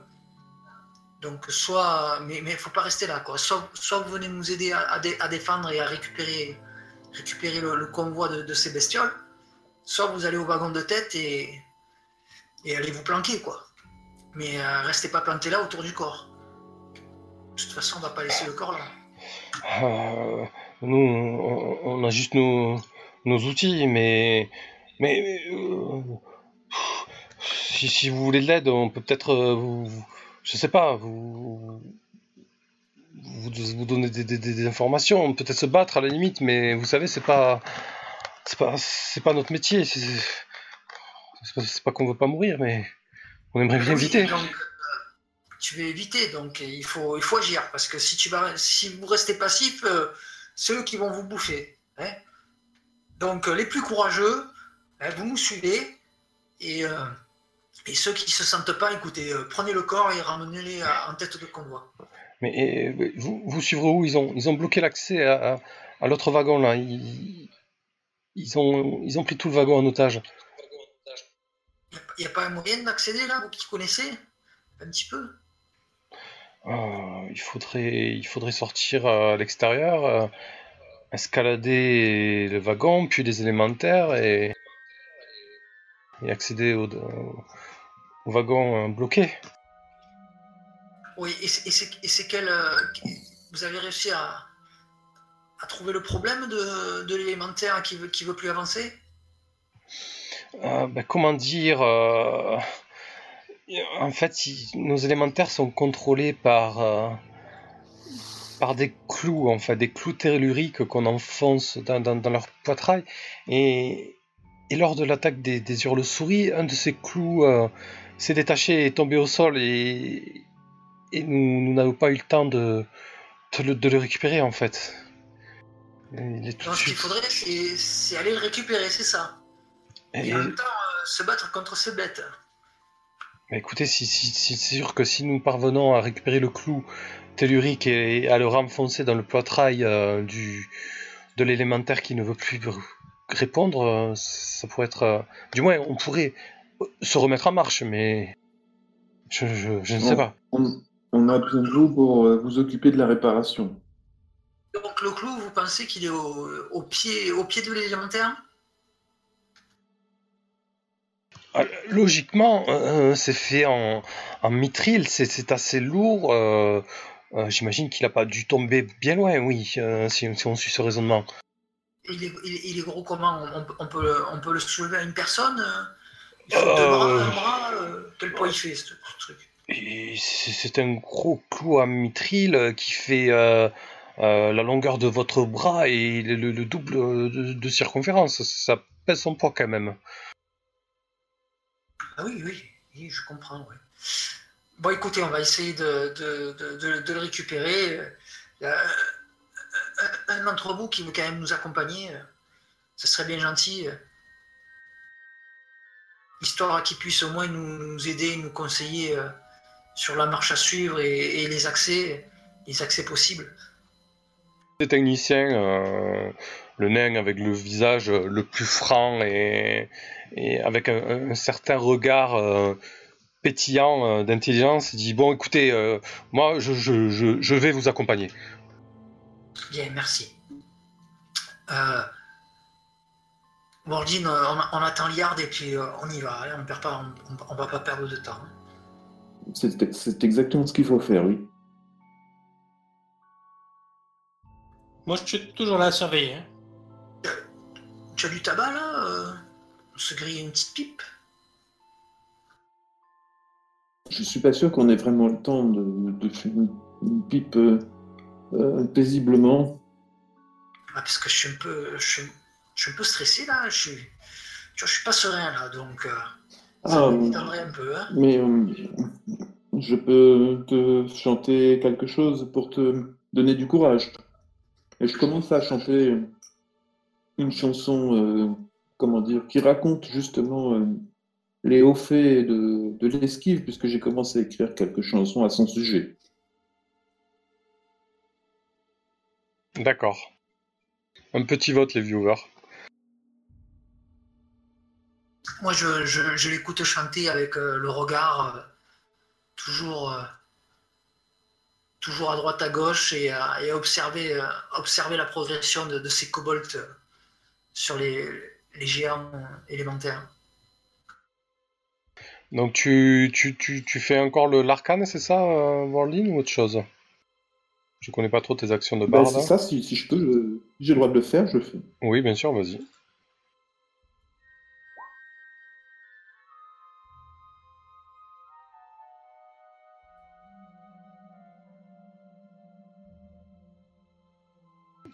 donc, soit. Mais il ne faut pas rester là, quoi. Soit, soit vous venez nous aider à, à dé- à défendre et à récupérer, récupérer le, le convoi de, de ces bestioles, soit vous allez au wagon de tête et, et allez vous planquer, quoi. Mais euh, restez pas planté là autour du corps. De toute façon, on va pas laisser le corps là. Euh, nous, on, a juste nos, outils, mais, mais euh, si, vous voulez de l'aide, on peut peut-être, vous, je sais pas, vous, vous, vous donner des, des- des- informations, peut-être se battre à la limite, mais vous savez, c'est pas, c'est pas, pas notre métier. C'est pas qu'on veut pas mourir, mais on aimerait bien Oui, éviter. donc, euh, tu veux éviter, donc il faut, il faut agir. Parce que si, tu vas, si vous restez passif, euh, c'est eux qui vont vous bouffer. hein. Donc euh, les plus courageux, hein, vous nous suivez. Et, euh, et ceux qui ne se sentent pas, écoutez, euh, prenez le corps et ramenez-les en tête de convoi. Mais vous, vous suivrez où? Ils ont, ils ont bloqué l'accès à, à- à l'autre wagon là. Ils, ils, ont, ils ont pris tout le wagon en otage. Il n'y a, pas un moyen d'accéder là, vous qui connaissez Un petit peu Euh, il faudrait, il faudrait sortir à l'extérieur, euh, escalader le wagon, puis les élémentaires et, et accéder au, au wagon euh, bloqué. Oui, et c'est- et quel. euh, vous avez réussi à, à trouver le problème de, de l'élémentaire qui veut, qui veut plus avancer? Euh, ben, comment dire euh, En fait, nos élémentaires sont contrôlés par, euh, par des clous, en fait, des clous telluriques qu'on enfonce dans, dans- dans leur poitrail. Et, et lors de l'attaque des, des hurles-souris, un de ces clous s'est détaché et est tombé au sol. Et, et nous n'avons pas eu le temps de, de, le, de le récupérer, en fait. Il est tout ce qu'il faudrait, c'est aller le récupérer, c'est ça. Et, et- en même temps, euh, se battre contre ces bêtes. Bah, écoutez, si, si, si- c'est sûr que si nous parvenons à récupérer le clou tellurique et à le renfoncer dans le poitrail euh, du, de l'élémentaire qui ne veut plus répondre, euh, ça pourrait être... euh, du moins, on pourrait se remettre en marche, mais... Je, je, je ne sais pas. on, on a besoin de vous pour vous occuper de la réparation. Donc, le clou, vous pensez qu'il est au, au pied, au pied de l'élémentaire? Logiquement, euh, c'est fait en, en mithril, c'est assez lourd. euh, euh, J'imagine qu'il n'a pas dû tomber bien loin, oui, euh, si, si on suit ce raisonnement. il est, il, gros comment on, peut- on peut, le- on peut le soulever à une personne euh Il faut deux Euh. bras, un bras euh, Quel poids il fait, ce, ce truc? C'est un gros clou à mitril euh, qui fait euh, euh, la longueur de votre bras et le, le- le double de, de circonférence. Ça pèse son poids quand même. Ah oui, oui, je comprends. Bon, écoutez, on va essayer de, le récupérer. Euh, a un, d'entre vous qui veut quand même nous accompagner. euh, Ce serait bien gentil. euh, Histoire qu'il puisse au moins nous, aider, nous conseiller euh, sur la marche à suivre et, les accès, les accès possibles. Les techniciens, euh, le nain avec le visage le plus franc et, et avec un, un certain regard euh, pétillant euh, d'intelligence, il dit Bon, écoutez, euh, moi je, je, je, je vais vous accompagner. Bien, merci. Euh, Waldine, on, on attend Liard et puis euh, on y va. Allez, on perd pas, on, on- on va pas perdre de temps. C'est c'est exactement ce qu'il faut faire, oui. Moi, je suis toujours là à surveiller. hein. Tu as du tabac là euh, On se grille une petite pipe Je suis pas sûr qu'on ait vraiment le temps de, de fumer, une pipe euh, euh, paisiblement. Ah, parce que je suis un peu, je suis, je suis un peu stressé là. Je suis, je suis pas serein là, donc euh, ça Ah, me détendrait un peu. Hein. mais je peux te chanter quelque chose pour te donner du courage. Et je commence à chanter une chanson, comment dire, qui raconte justement euh, les hauts faits de, de l'esquive, puisque j'ai commencé à écrire quelques chansons à son sujet. D'accord. Un petit vote, les viewers. Moi, je, je, je l'écoute chanter avec euh, le regard euh, toujours, euh, toujours à droite à gauche et, à- et à observer, euh, observer la progression de, de ces kobolds euh, sur les, les géants euh, élémentaires. Donc tu, tu, tu, tu fais encore le l'arcane, c'est ça, euh, Warlin, ou autre chose? Je connais pas trop tes actions de Bah, barde. c'est ça, si, si je peux, je- j'ai le droit de le faire, je le fais. Oui, bien sûr, vas-y.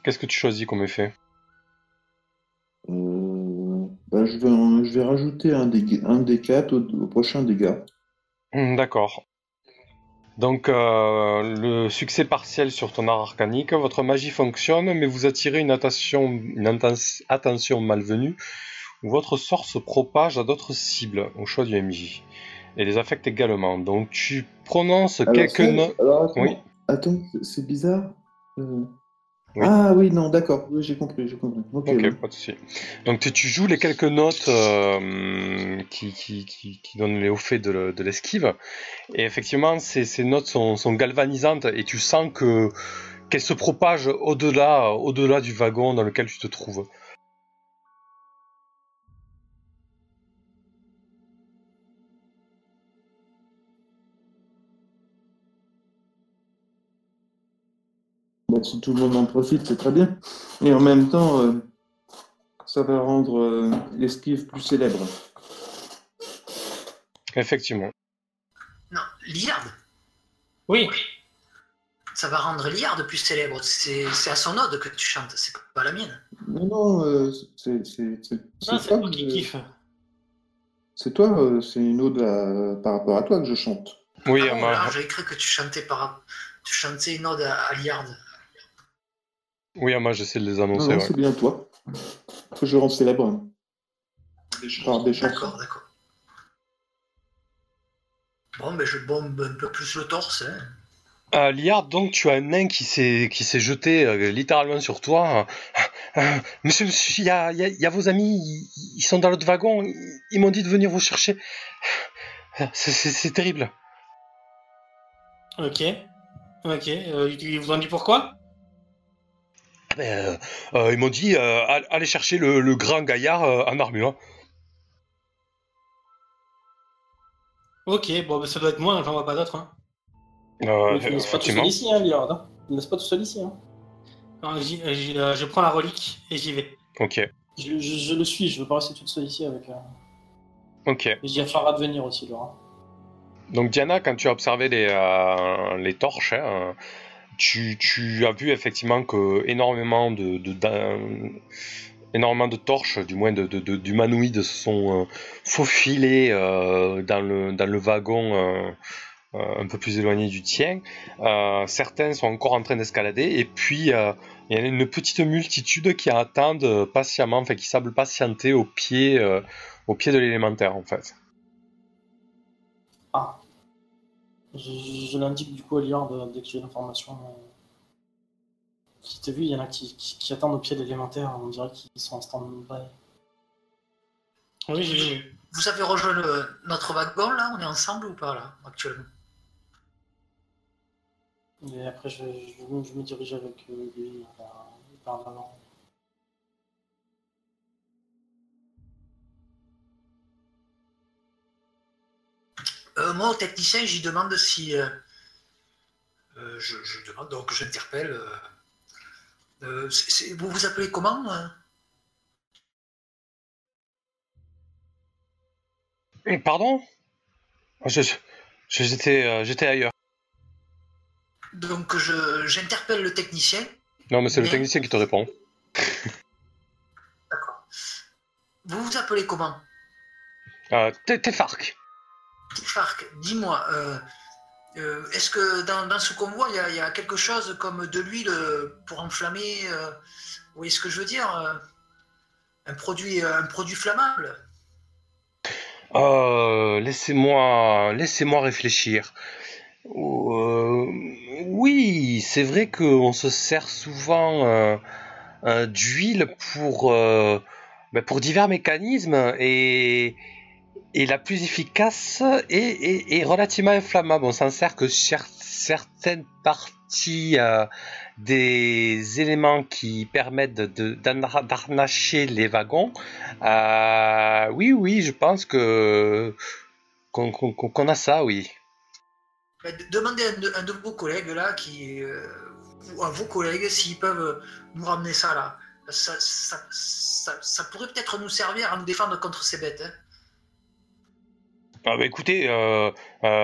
Qu'est-ce que tu choisis comme effet? Euh, bah, je vais, en- je vais rajouter un des, un des quatre au, au prochain dégât. Hmm, D'accord. Donc, euh, le succès partiel sur ton art arcanique, votre magie fonctionne, mais vous attirez une attention, une atten- attention malvenue, où votre sort se propage à d'autres cibles, au choix du MJ, et les affecte également. Donc, tu prononces Alors, quelques notes. Oui. attends, c'est- c'est bizarre. Euh, Oui. Ah oui, non, d'accord, oui, j'ai compris, j'ai compris. Ok, oui. pas de souci. Donc tu, tu joues les quelques notes euh, qui, qui, qui, qui donnent les hauts faits de l'esquive, et effectivement ces, ces notes sont, sont galvanisantes et tu sens que qu'elles se propagent au-delà au-delà du wagon dans lequel tu te trouves. Si tout le monde en profite, c'est très bien. Et en même temps, euh, ça va rendre euh, l'esquive plus célèbre. Effectivement. Non, Liard, Oui, ça va rendre Liard plus célèbre. C'est c'est à son ode que tu chantes, c'est pas la mienne. Non, non, euh, c'est c'est- toi, moi que qui je- kiffe. c'est toi, euh, c'est une ode à- par rapport à toi que je chante. Oui, ah bon, j'avais cru que tu chantais par, tu chantais une ode à, à Liard. Oui, Ama, j'essaie de les Non, annoncer. ouais. c'est bien toi que je rends célèbre. Par des chansons. D'accord, d'accord. Bon, mais je bombe un peu plus le torse. Hein. Euh, Liard, donc tu as un nain qui s'est qui s'est jeté euh, littéralement sur toi. Euh, monsieur, monsieur, il y a, y a- il y a vos amis, ils, sont dans l'autre wagon. Ils, m'ont dit de venir vous chercher. C'est- terrible. Ok. Ok. Euh, ils vous ont dit pourquoi? Euh, euh, ils m'ont dit euh, all- allez chercher le, le grand gaillard euh, en armure. Ok, bon, bah, ça doit être moi, j'en vois pas d'autres. Hein. Euh, Mais tu ne laisses pas tout seul ici, hein. Hein. Tu ne laisses pas tout seul ici. Hein. Je prends la relique et j'y vais. Ok, Je, je- je le suis, je veux pas rester toute seule ici avec. Euh... ok. Et je dis à Farah de venir aussi, Laura. Donc Diana, quand tu as observé les, euh, les torches, hein, tu, as vu effectivement que énormément de, torches, du moins de, de- de- d'humanoïdes, se sont euh, faufilés euh, dans, le, dans le wagon euh, euh, un peu plus éloigné du tien. Euh, certains sont encore en train d'escalader, et puis euh, il y a une petite multitude qui attendent patiemment, enfin qui semblent patienter au pied, euh, au pied de l'élémentaire en fait. Ah. Je, je- je l'indique du coup à Liard euh, dès que j'ai l'information. euh. Si t'as vu, il y en a qui, qui, qui attendent au pied de l'élémentaire, on dirait qu'ils sont en stand-by. Oui, j'ai vu. Vous avez rejoint le- notre wagon là On est ensemble ou pas là actuellement? Et après, je, je, je me dirige avec euh, lui vers l'avant. Euh, moi, au technicien, j'y demande si. euh, euh, je, je demande, donc j'interpelle. euh, vous vous appelez comment Pardon? Je, je- j'étais, j'étais ailleurs. Donc j'interpelle le technicien. Non, mais c'est le technicien qui te répond. D'accord. Vous vous appelez comment? Euh, t'es Farc. Dis-moi, euh, euh, est-ce que dans, ce convoi, il y, y a quelque chose comme de l'huile euh, pour enflammer Vous voyez ce que je veux dire un, produit, un produit flammable? Laissez-moi, réfléchir. Oui, c'est vrai qu'on se sert souvent d'huile pour ben, pour divers mécanismes et et la plus efficace est, est- est relativement inflammable. On s'en sert que certaines parties euh, des éléments qui permettent d'arnacher les wagons. Euh, oui, oui, je pense que qu'on a ça, oui. De- Demandez à un de, vos collègues là, qui, euh, à vos collègues, s'ils peuvent nous ramener ça là. Ça pourrait peut-être nous servir à nous défendre contre ces bêtes. hein. Ah bah écoutez, il euh,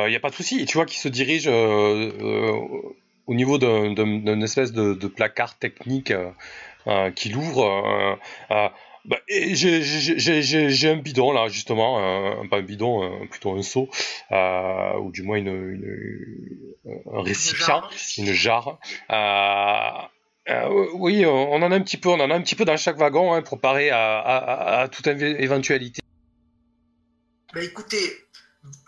n'y a pas de souci. Tu vois qu'il se dirige euh, euh, au niveau d'un- d'un- d'une espèce de, de placard technique euh, euh, qu'il ouvre. euh, euh, bah, j'ai- un bidon là justement, euh, pas un bidon, euh, plutôt un seau, euh, ou du moins une, une- un récipient, une jarre. Euh, euh, oui, on en a un petit peu, on en a un petit peu dans chaque wagon hein, pour parer à, à- toute éve- éventualité. Ben écoutez,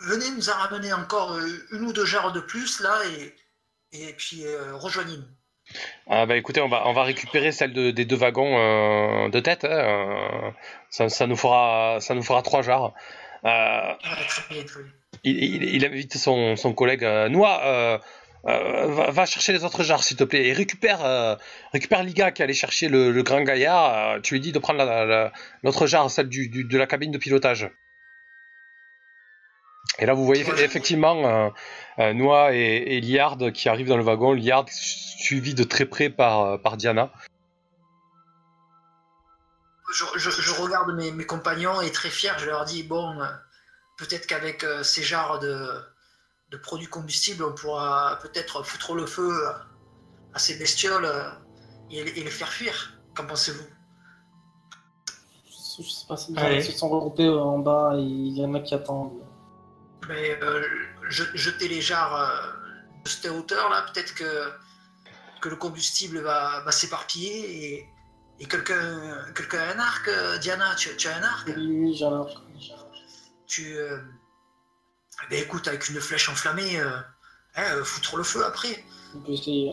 venez nous en ramener encore euh, une ou deux jarres de plus là et, et puis euh, rejoignez-nous. Ah bah écoutez, on va, on va récupérer celle de- des deux wagons euh, de tête. hein, ça, ça nous fera, ça nous fera trois jarres. Ah, très bien, très bien. il, il- il invite son, son collègue Noah. euh, va, va chercher les autres jarres s'il te plaît et récupère euh, récupère Liga qui allait chercher le, le grand gaillard euh, tu lui dis de prendre la- la- l'autre jarre celle du, du- de la cabine de pilotage et là vous voyez effectivement euh, euh, Noah et, et Liard qui arrivent dans le wagon. Liard suivi de très près par, euh, par Diana. Je, je- je regarde mes, mes compagnons et très fier, je leur dis bon, euh, peut-être qu'avec euh, ces jarres de, de produits combustibles, on pourra peut-être foutre le feu à ces bestioles et, et les faire fuir. Qu'en pensez-vous? Je je sais pas si ils se sont regroupés en bas et il y en a qui attendent. Mais euh, je- jeter les jarres euh, de cette hauteur là, peut-être que, que le combustible va, va s'éparpiller et, et quelqu'un quelqu'un a un arc, euh, Diana, tu, tu as un arc? Oui, oui, j'ai un tu. euh, ben écoute, avec une flèche enflammée, euh, hein, foutre le feu après. On peut essayer.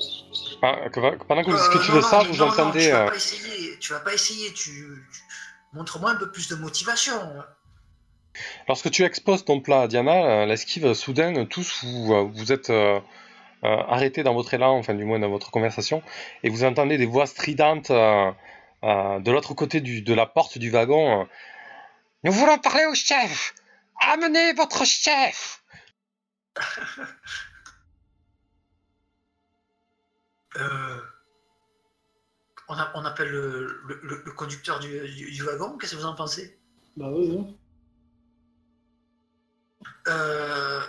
Ah, que- pendant que vous discutez de ça vous entendez tu vas pas essayer, tu vas pas essayer, tu. tu- Montre-moi un peu plus de motivation. Lorsque tu exposes ton plat à Diana, euh, l'esquive, soudain, tous vous, euh, vous êtes euh, euh, arrêtés dans votre élan, enfin du moins dans votre conversation, et vous entendez des voix stridentes euh, euh, de l'autre côté du- de la porte du wagon. euh, Nous voulons parler au chef Amenez votre chef Euh, on, a- on appelle le, le- le- le conducteur du, du- du wagon, qu'est-ce que vous en pensez? Bah oui, oui. Euh,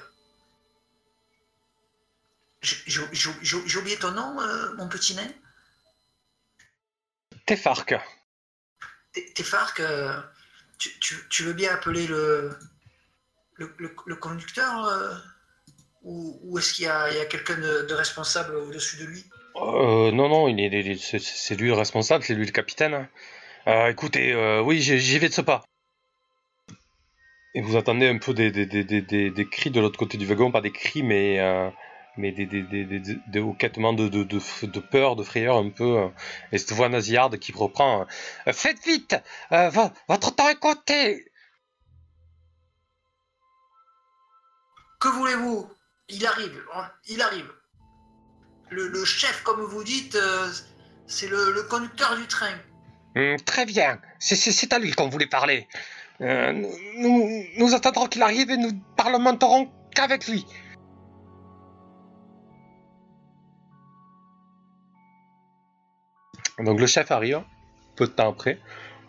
J'ai oublié ton nom, euh, mon petit nain? Tefark. T- Téfark, euh, tu, tu- tu veux bien appeler le, le, le- le conducteur euh, Ou, ou est-ce qu'il y a, quelqu'un de, de responsable au-dessus de lui? Non, non, il est, c'est- lui le responsable, c'est lui le capitaine. Écoutez, oui, j'y vais de ce pas. Et vous entendez un peu des, des, des, des, des- des cris de l'autre côté du wagon, pas des cris, mais, euh, mais des, des, de, de, de, de peur, de frayeur un peu. euh, et cette voix nasillarde qui reprend euh, Faites vite euh, vo- Votre temps est compté Que voulez-vous? Il arrive, on- il arrive. Le, le chef, comme vous dites, euh, c'est le, le conducteur du train. Hum, Très bien, c'est à lui qu'on voulait parler. Euh, nous, attendrons qu'il arrive et nous parlementerons qu'avec lui. Donc le chef arrive, peu de temps après.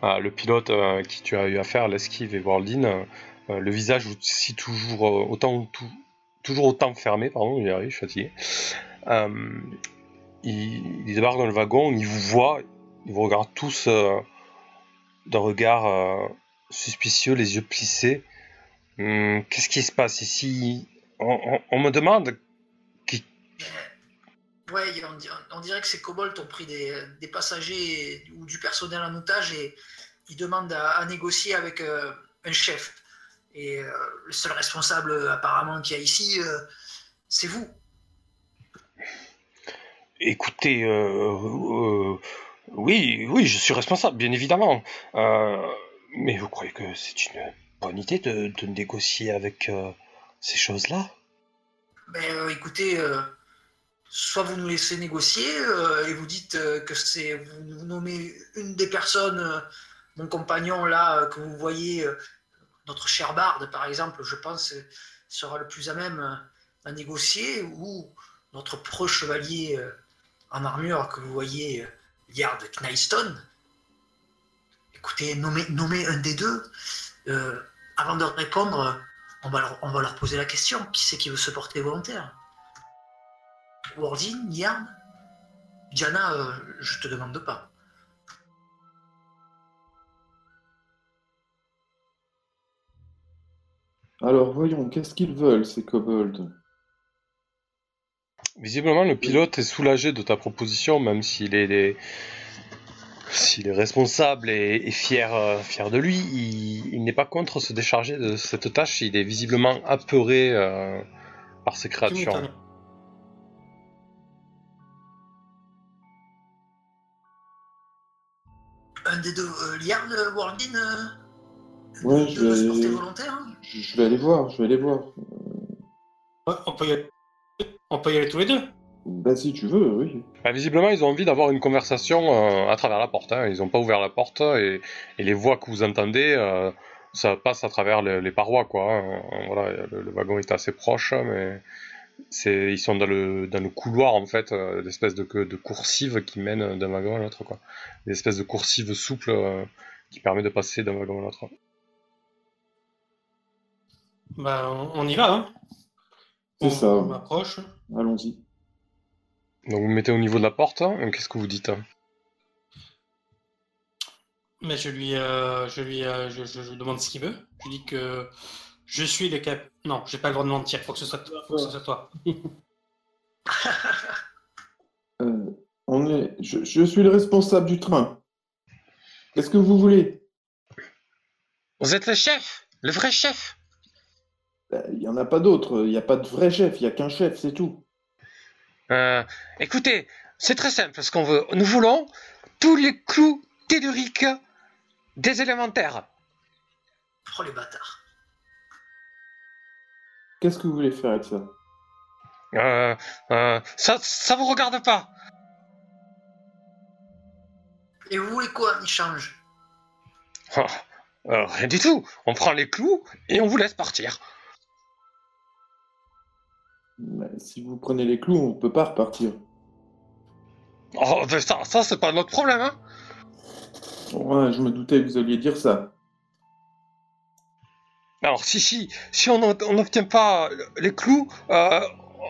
Euh, le pilote euh, qui tu as eu affaire, l'esquive et Waldin, euh, euh, le visage aussi toujours euh, autant tou- toujours autant fermé, pardon, il arrive, je suis fatigué. Il, débarque dans le wagon, il vous voit, il vous regarde tous d'un regard suspicieux, les yeux plissés. Hum, Qu'est-ce qui se passe ici? On, on- on me demande. qui- Ouais, on, di- on dirait que ces kobolds ont pris des, des passagers ou du personnel en otage et ils demandent à, à négocier avec euh, un chef. Et euh, le seul responsable apparemment qu'il y a ici, euh, c'est vous. Écoutez, oui, oui, je suis responsable, bien évidemment. Mais vous croyez que c'est une bonne idée de, de négocier avec euh, ces choses-là? Ben, euh, écoutez, euh, soit vous nous laissez négocier et vous dites que c'est vous, nommez une des personnes, mon compagnon là que vous voyez, notre cher Bard par exemple, je pense sera le plus à même à négocier, ou notre preux chevalier en armure que vous voyez, Yard Knyston. Écoutez, nommez, nommez un des deux. Euh, avant de répondre, on va, leur, on va leur poser la question. Qui c'est qui veut se porter volontaire? Wardin, Yarn Diana, euh, je te demande pas. Alors voyons, qu'est-ce qu'ils veulent, ces kobolds? Visiblement, le pilote est soulagé de ta proposition, même s'il est, est- s'il est responsable et, et fier, euh, fier de lui. Il, il n'est pas contre se décharger de cette tâche. Il est visiblement apeuré euh, par ces Tu créatures. Un des deux, euh, euh, Wardin, euh, Ouais, je vais- volontaire hein je, je vais aller voir, je vais aller voir. Ouais, on, peut y aller... on peut y aller tous les deux. Bah si tu veux, oui. Bah, visiblement, ils ont envie d'avoir une conversation euh, à travers la porte. hein. Ils n'ont pas ouvert la porte et, et les voix que vous entendez, euh, ça passe à travers le- les parois, quoi. hein. Voilà, le, le wagon est assez proche, mais c'est ils sont dans le dans le couloir en fait, euh, d'espèces de, de coursives qui mènent d'un wagon à l'autre, quoi. Des espèces de coursives souples euh, qui permettent de passer d'un wagon à l'autre. Bah, on, y va, hein. C'est On- ça. On m'approche. Allons-y. Donc vous mettez au niveau de la porte. hein. Qu'est-ce que vous dites hein Mais je lui, euh, je lui, euh, je, je- je demande ce qu'il veut. Je dis que je suis le cap. Non, j'ai pas le droit de mentir. Faut que ce soit, faut que ce soit toi. Euh, on est... je, je suis le responsable du train. Qu'est-ce que vous voulez? Vous êtes le chef, le vrai chef. Bah, Il n'y en a pas d'autre. Il n'y a pas de vrai chef. Il n'y a qu'un chef, c'est tout. Euh, écoutez, c'est très simple ce qu'on veut. Nous voulons tous les clous telluriques des élémentaires. Oh les bâtards. Qu'est-ce que vous voulez faire avec ça? Euh, euh, ça, ça vous regarde pas. Et vous voulez quoi en échange Ah, euh, rien du tout. On prend les clous et on vous laisse partir. Si vous prenez les clous, on ne peut pas repartir. Oh, ben ça, ça c'est pas notre problème. Hein. Ouais, je me doutais que vous alliez dire ça. Alors si, si, si on n'o- on n'obtient pas les clous, euh,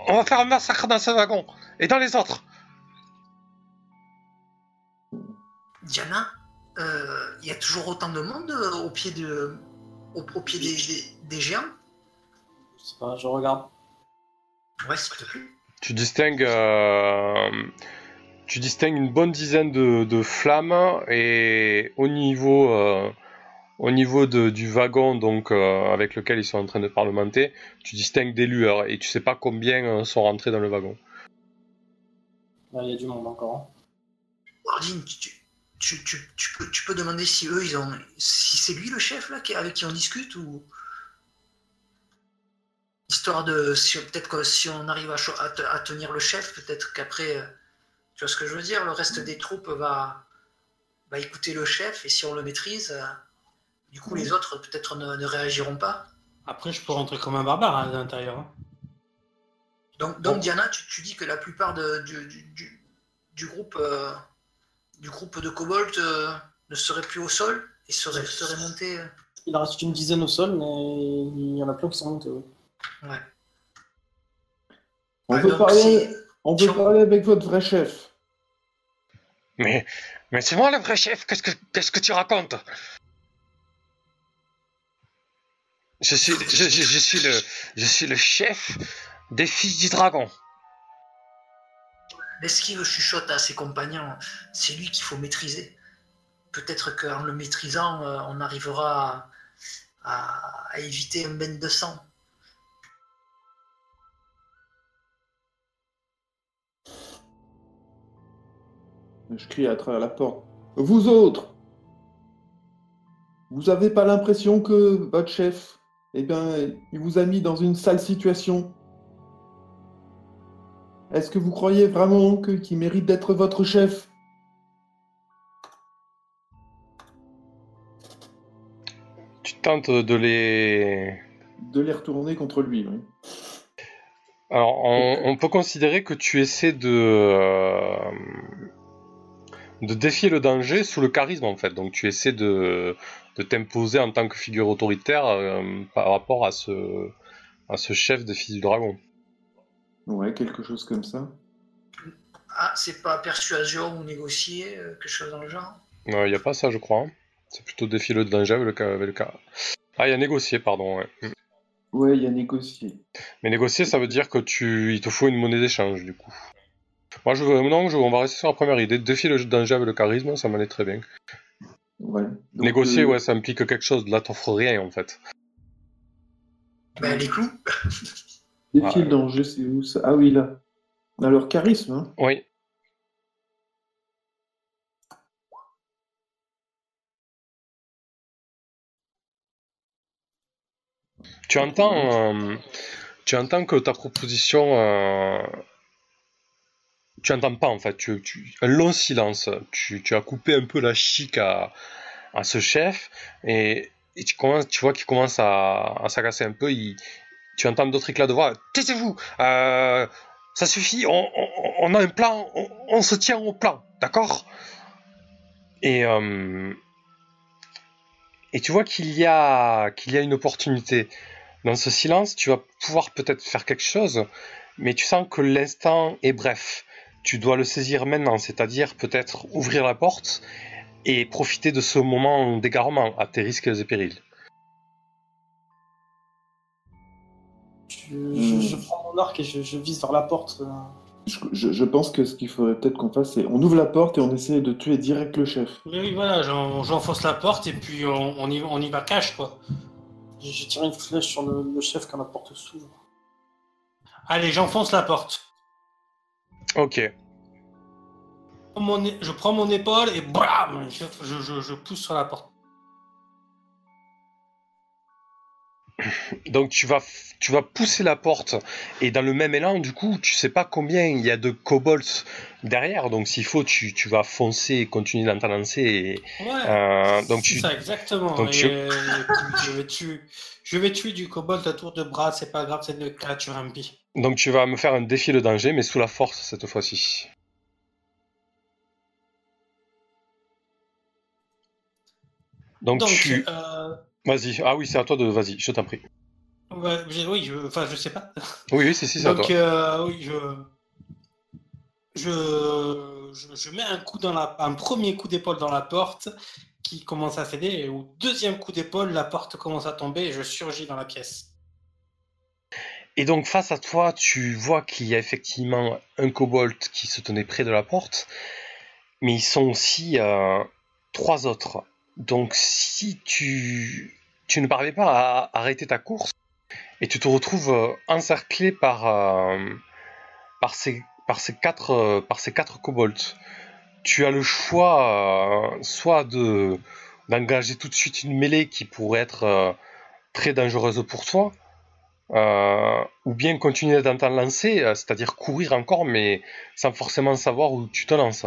on va faire un massacre dans ce wagon et dans les autres. Diana, euh, il y a toujours autant de monde euh, au pied, de, au, au pied des, des- des géants? Je sais pas, je regarde. Ouais, s'il te plaît. Tu distingues, euh, tu distingues une bonne dizaine de, de flammes et au niveau, euh, au niveau de- du wagon donc euh, avec lequel ils sont en train de parlementer, tu distingues des lueurs et tu sais pas combien euh, sont rentrés dans le wagon. Là, il y a du monde encore. hein. Wardin, tu, tu, tu, tu peux, tu peux demander si eux, ils ont, si c'est lui le chef là qui- avec qui on discute ou? Histoire de, si, peut-être que si on arrive à, tenir le chef, peut-être qu'après, euh, tu vois ce que je veux dire, le reste des troupes va, va écouter le chef et si on le maîtrise, euh, du coup les autres peut-être ne, ne réagiront pas. Après, je peux rentrer comme un barbare hein, à l'intérieur. hein. Donc, donc Bon. Diana, tu, tu dis que la plupart de- du, du, du- du groupe, euh, du groupe de Cobalt euh, ne serait plus au sol et serait, serait monté. Il en reste une dizaine au sol, mais il y en a plein qui sont montés. oui. Ouais. On Ah, peut donc, parler, on veut parler avec votre vrai chef. Mais, mais c'est moi le vrai chef, qu'est-ce que, qu'est-ce que tu racontes? Je suis, je, je- je suis le, je suis le chef des fils du dragon. L'esquive chuchote à ses compagnons, c'est lui qu'il faut maîtriser. Peut-être qu'en le maîtrisant, euh, on arrivera à, à- à éviter un bain de sang. Je crie à travers la porte. Vous autres Vous avez pas l'impression que votre chef, eh bien, il vous a mis dans une sale situation? Est-ce que vous croyez vraiment qu'il mérite d'être votre chef? Tu tentes de les, De les retourner contre lui, oui. Alors, on, on peut considérer que tu essaies de, euh, de défier le danger sous le charisme, en fait. Donc, tu essaies de, de t'imposer en tant que figure autoritaire euh, par rapport à ce, à ce chef des fils du dragon. Ouais, quelque chose comme ça. Ah, c'est pas persuasion ou négocier, euh, quelque chose dans le genre Il n'y a pas ça, je crois. hein. C'est plutôt défier le danger avec le, ca- avec le cas. Ah, il y a négocier, pardon. ouais. Mm. Ouais, il y a négocié. Mais négocier, ça veut dire que tu, il te faut une monnaie d'échange, du coup. Moi, je veux, non, je, on va rester sur la première idée. Défier le danger avec le charisme, ça m'allait très bien. Ouais. Donc, Négocier, euh, ouais, ça implique quelque chose. Là, t'offres rien, en fait. Ben, les clous Défier Ouais. le danger, c'est où ça Ah oui, là. Alors, charisme, hein Oui. Tu entends, euh, tu entends que ta proposition, euh, tu entends pas en fait. Tu, un long silence. Tu, as coupé un peu la chic à, à ce chef et, tu commences, tu vois qu'il commence à, à s'agacer un peu. Tu entends d'autres éclats de voix. Taisez-vous. euh, ça suffit. On, a un plan. On, on se tient au plan, d'accord? Et euh, et tu vois qu'il y a qu'il y a une opportunité dans ce silence. Tu vas pouvoir peut-être faire quelque chose, mais tu sens que l'instant est bref. Tu dois le saisir maintenant, c'est-à-dire peut-être ouvrir la porte et profiter de ce moment d'égarement à tes risques et périls. Je, je- je prends mon arc et je, je vise vers la porte. euh. je, je- je pense que ce qu'il faudrait peut-être qu'on fasse, c'est on ouvre la porte et on essaie de tuer direct le chef. Oui, oui, voilà, j'en- j'enfonce la porte et puis on, on y, on y va cash, quoi. Je, je tire une flèche sur le, le chef quand la porte s'ouvre. Allez, j'enfonce la porte. Ok. Je prends mon é- Je prends mon épaule et bam je, je- je- pousse sur la porte. Donc tu vas, tu vas pousser la porte et dans le même élan, du coup, tu sais pas combien il y a de kobolds derrière. Donc s'il faut, tu, tu vas foncer et continuer dans ta lancée. Et, Ouais, euh, donc tu, ça, exactement. donc et, tu- et puis, je, vais tuer, je vais tuer du kobold à tour de bras, c'est pas grave, c'est une créature impie. Donc tu vas me faire un défi de danger, mais sous la force cette fois-ci. Donc, Donc, tu, euh, vas-y. Ah oui, c'est à toi de, vas-y, je t'en prie. ouais, oui, je, enfin, je sais pas. Oui, oui, c'est si, c'est à Donc, toi. euh, oui, je, je, je, je mets un coup dans la, un premier coup d'épaule dans la porte qui commence à céder, et au deuxième coup d'épaule, la porte commence à tomber et je surgis dans la pièce. Et donc face à toi, tu vois qu'il y a effectivement un kobold qui se tenait près de la porte, mais ils sont aussi euh, trois autres. Donc si tu, ne parviens pas à arrêter ta course, et tu te retrouves euh, encerclé par, euh, par, ces, quatre, par kobolds, tu as le choix soit de d'engager tout de suite une mêlée qui pourrait être très dangereuse pour toi, euh, ou bien continuer dans ta lancée, euh, c'est-à-dire courir encore, mais sans forcément savoir où tu te lances.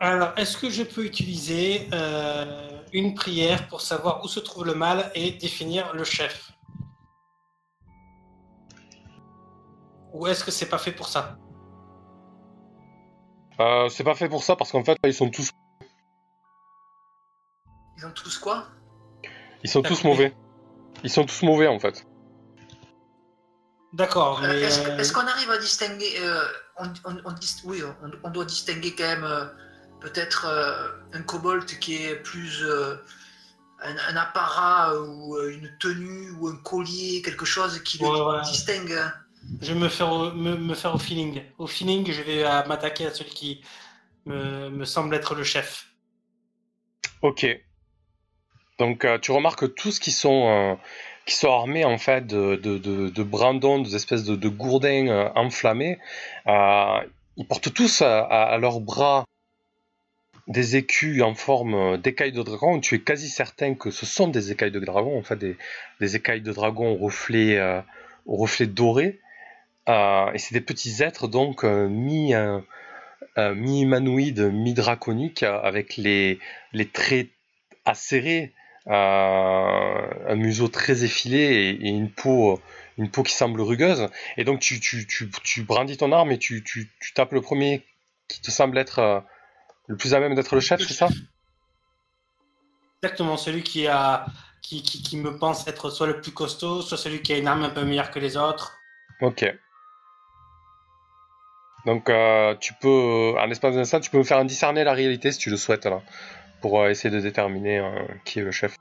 Alors, est-ce que je peux utiliser euh, une prière pour savoir où se trouve le mal et définir le chef? Ou est-ce que c'est pas fait pour ça? Euh, c'est pas fait pour ça parce qu'en fait, ils sont tous, Ils ont tous quoi? Ils sont tous mauvais. Ils sont tous mauvais en fait. D'accord, Euh, mais. Est-ce euh, est-ce qu'on arrive à distinguer euh, on, on- on dis- Oui, on, on doit distinguer quand même euh, peut-être euh, un kobold qui est plus euh, un, un apparat ou euh, une tenue ou un collier, quelque chose qui le Ouais, ouais. distingue. Je vais me faire au, me, me faire au feeling. Au feeling, je vais m'attaquer à celui qui me, me semble être le chef. Ok. Donc euh, tu remarques que tous qui sont euh, qui sont armés en fait de, de, de, de brandons, des espèces de, de gourdins euh, enflammés, euh, ils portent tous à, leurs bras des écus en forme d'écailles de dragon. Tu es quasi certain que ce sont des écailles de dragon, en fait des, des écailles de dragon au reflet, euh, au reflet doré. Et c'est des petits êtres donc mi mi-humanoïdes, mi-draconiques, euh, avec les, les traits acérés, un museau très effilé et, et une peau une peau qui semble rugueuse. Et donc tu, tu, tu, tu brandis ton arme et tu, tapes le premier qui te semble être euh, le plus à même d'être le chef, c'est ça? Exactement, celui qui, a, qui, qui, qui me pense être soit le plus costaud, soit celui qui a une arme un peu meilleure que les autres. Ok. Donc euh, tu peux, en espace d'instant, tu peux me faire un discerner la réalité si tu le souhaites là, pour euh, essayer de déterminer euh, qui est le chef.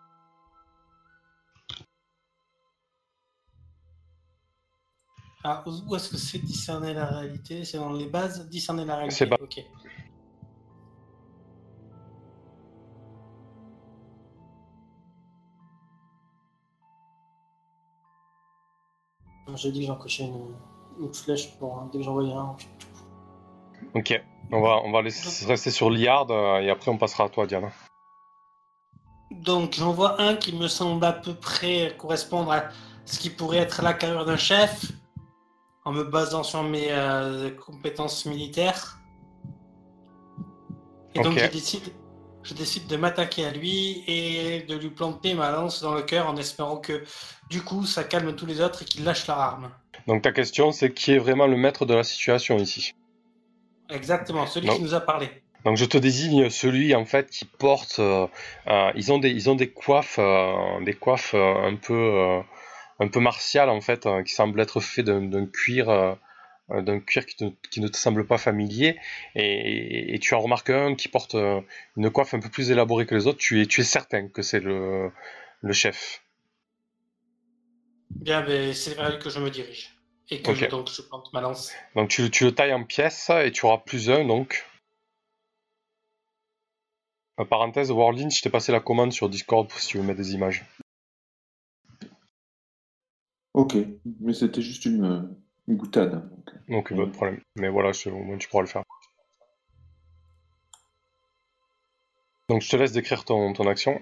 Ah, où est-ce que c'est discerner la réalité? C'est dans les bases discerner la réalité. C'est bas. Ok. J'ai dit que j'en cochais une, une flèche pour hein, dès que j'en voyais un. Ok. On va, on va laisser rester sur Liard euh, et après on passera à toi, Diana. Donc j'en vois un qui me semble à peu près correspondre à ce qui pourrait être la carrière d'un chef, en me basant sur mes euh, compétences militaires. Et donc je décide, je décide de m'attaquer à lui et de lui planter ma lance dans le cœur en espérant que du coup ça calme tous les autres et qu'ils lâchent leur arme. Donc ta question, c'est qui est vraiment le maître de la situation ici? Exactement, celui Non. qui nous a parlé. Donc je te désigne celui en fait qui porte. euh, euh, ils ont des, ils ont des coiffes, euh, des coiffes un peu, un peu martiales en fait, qui semblent être faits d'un cuir, d'un cuir qui, te- qui ne te semble pas familier. Et, et- tu en remarques un qui porte une coiffe un peu plus élaborée que les autres. Tu es, tu es certain que c'est le, le chef. Bien, c'est vers lui que je me dirige. Et que je- donc je plante ma lance. Donc tu, tu le tailles en pièces et tu auras plus un donc. En parenthèse, Warlin, je t'ai passé la commande sur Discord si tu veux mettre des images. Ok, mais c'était juste une, une boutade. donc. Pas de problème. Mais voilà, au moins tu pourras le faire. Donc je te laisse décrire ton, ton action.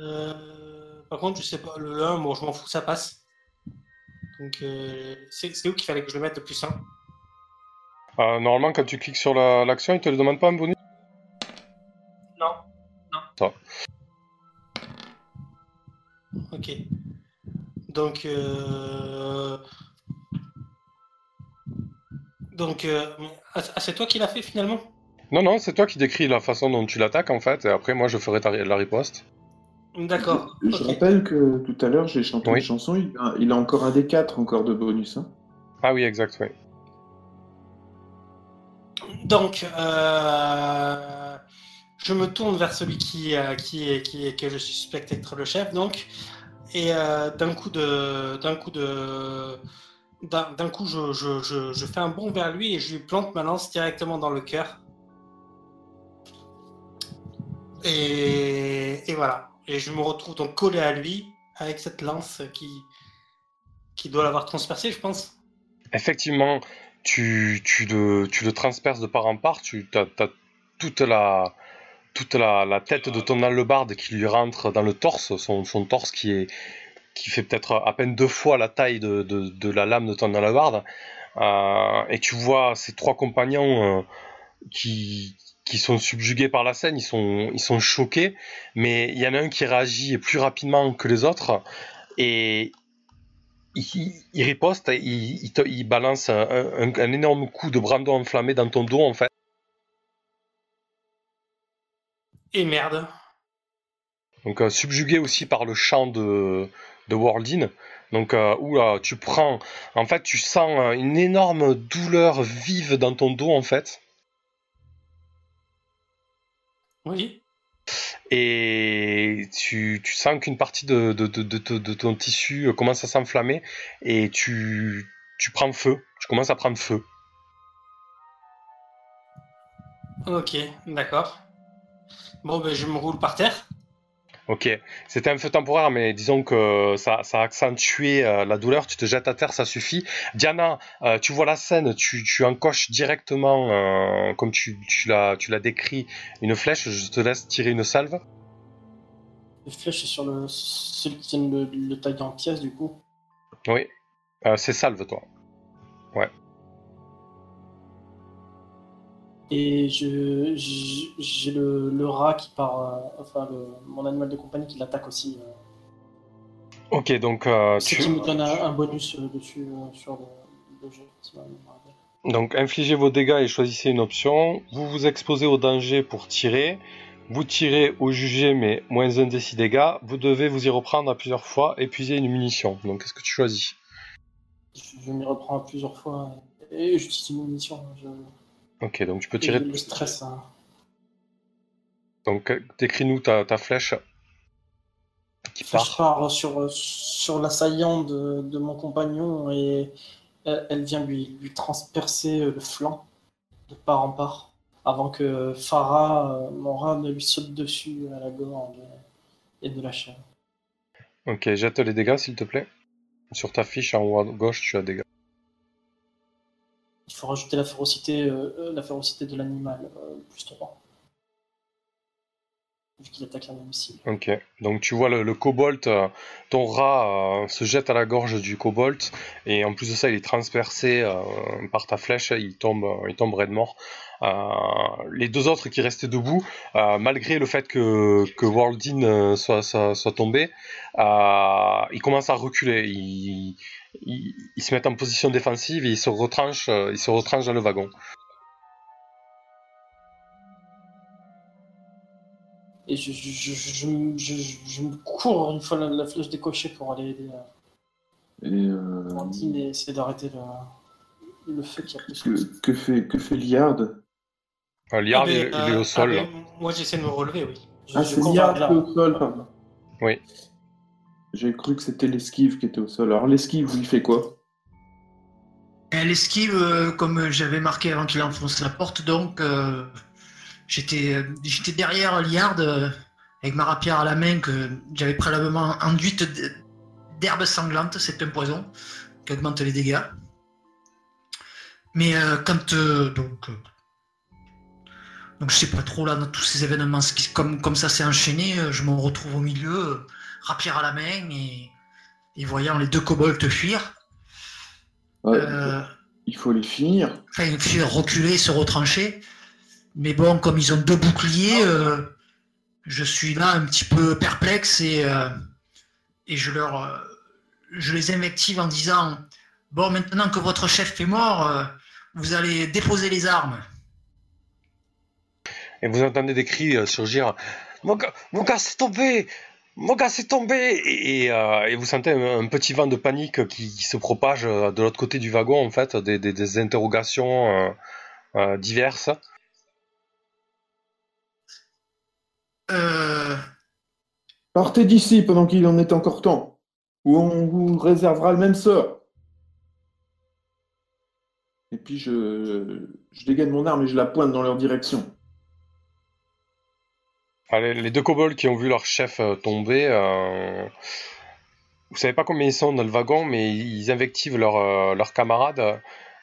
Euh, par contre, je sais pas, le 1, bon, je m'en fous, ça passe. Donc, euh, c'est où qu'il fallait que je le mette le plus 1 Euh, normalement, quand tu cliques sur la- l'action, il te le demande pas un bonus? Non. Non. Ça. Ok. Donc, euh... Donc, euh... ah, ah, c'est toi qui l'as fait finalement? Non, non, c'est toi qui décris la façon dont tu l'attaques en fait, et après moi je ferai ta- la riposte. D'accord. Je rappelle que tout à l'heure, j'ai chanté Oui. une chanson, il a, il a encore un des quatre encore de bonus. hein. Ah oui, exact, oui. Donc, euh, je me tourne vers celui qui, euh, qui, est, qui est, que je suspecte être le chef, donc, et euh, d'un coup de, d'un coup de, d'un d'un coup, je, je, je, je fais un bond vers lui et je lui plante ma lance directement dans le cœur. Et, et voilà. Et je me retrouve donc collé à lui avec cette lance qui, qui doit l'avoir transpercé, je pense. Effectivement, tu, tu, le, tu transperces de part en part, tu as, toute la toute la, tête de ton hallebarde qui lui rentre dans le torse, son, son torse qui est qui fait peut-être à peine deux fois la taille de, de, la lame de ton hallebarde, euh, et tu vois ces trois compagnons euh, qui, qui sont subjugués par la scène, ils sont, ils sont choqués, mais il y en a un qui réagit plus rapidement que les autres, et il, il riposte, il, il, te- il balance un, un- un énorme coup de brandon enflammé dans ton dos, en fait. Et merde. Donc euh, subjugué aussi par le chant de, de Worldin. Donc euh, où tu prends, en fait, tu sens une énorme douleur vive dans ton dos en fait. Oui. et tu, tu sens qu'une partie de, de, de, de- de ton tissu euh, commence à s'enflammer et tu, tu prends feu, tu commences à prendre feu. Ok, d'accord. Bon, ben, je me roule par terre. Ok, c'était un feu temporaire, mais disons que ça, ça a accentué euh, la douleur, tu te jettes à terre, ça suffit. Diana, euh, tu vois la scène, tu, tu encoches directement, euh, comme tu, tu l'as tu l'as décrit, une flèche, je te laisse tirer une salve. Les flèches, c'est sur le... celui qui vient de le, le tailler en pièces, du coup. Oui, c'est salve toi. Et je je- j'ai le, le rat qui part... euh, enfin, le, mon animal de compagnie qui l'attaque aussi. euh. Ok, donc euh, C'est tu... qui me donne un, un bonus euh, dessus sur le, bonne. Donc infligez vos dégâts et choisissez une option. Vous vous exposez au danger pour tirer. Vous tirez au jugé mais moins 1 des 6 dégâts. Vous devez vous y reprendre à plusieurs fois, épuiser une munition. Donc qu'est-ce que tu choisis? Je, je m'y reprends plusieurs fois. Et j'utilise une munition. Je... Ok, donc tu peux tirer. Le stress. hein. Donc euh, décris-nous ta, ta flèche qui Je part. pars sur, sur l'assaillant de, de mon compagnon et elle, elle vient lui, lui transpercer le flanc de part en part avant que Farah, euh, mon rat, ne lui saute dessus à la gorge et de la chair. Ok, jette les dégâts s'il te plaît. Sur ta fiche en haut à gauche, tu as dégâts. Il faut rajouter la férocité, euh, euh, la férocité de l'animal, euh, plus 3. Vu qu'il attaque la même cible. Ok, donc tu vois le, euh, ton rat se jette à la gorge du kobold et en plus de ça il est transpercé par ta flèche, il tombe, il tombe raide mort. Euh, les deux autres qui restaient debout, euh, malgré le fait que, que Worldin euh, soit, soit, soit tombé, euh, ils commencent à reculer, ils, ils, ils se mettent en position défensive et ils se retranchent, ils se retranchent dans le wagon. Et je, je, je, je, je, je- je me cours une fois la, la flèche décochée pour aller aider euh, Et euh, Fantine et essayer d'arrêter le, le feu qui a pris son que, que fait, que fait Liard? Euh, Liard, mais, il, il est euh, au sol. ah, là. moi, j'essaie de me relever, oui. Je- Ah, c'est Liard qui est au sol, pardon. Oui. J'ai cru que c'était l'esquive qui était au sol. Alors l'esquive, il fait quoi? Elle esquive euh, comme j'avais marqué avant qu'il enfonce la porte, donc euh, j'étais j'étais derrière Liard euh, avec ma rapière à la main que j'avais préalablement enduite d- d'herbes sanglantes, c'est un poison qui augmente les dégâts. Mais euh, quand euh, donc euh, donc je sais pas trop là dans tous ces événements comme comme ça s'est enchaîné, euh, je me retrouve au milieu, euh, rapière à la main et, et voyant les deux kobolds fuir. Ouais, euh, Il faut les finir. enfin, fuir, reculer, se retrancher. Mais bon, comme ils ont deux boucliers, euh, je suis là un petit peu perplexe et, euh, et je leur, je les invective en disant bon, maintenant que votre chef est mort, vous allez déposer les armes. Et vous entendez des cris euh, surgir. Mon gars, mon gars, c'est tombé Mon gars, c'est tombé euh, et vous sentez un, petit vent de panique qui, se propage euh, de l'autre côté du wagon, en fait, des, interrogations diverses. Partez d'ici pendant qu'il en est encore temps, ou on vous réservera le même sort. Et puis je, je dégaine mon arme et je la pointe dans leur direction. Allez, les deux kobolds qui ont vu leur chef euh, tomber, euh, vous savez pas combien ils sont dans le wagon, mais ils invectivent leurs euh, leurs camarades euh,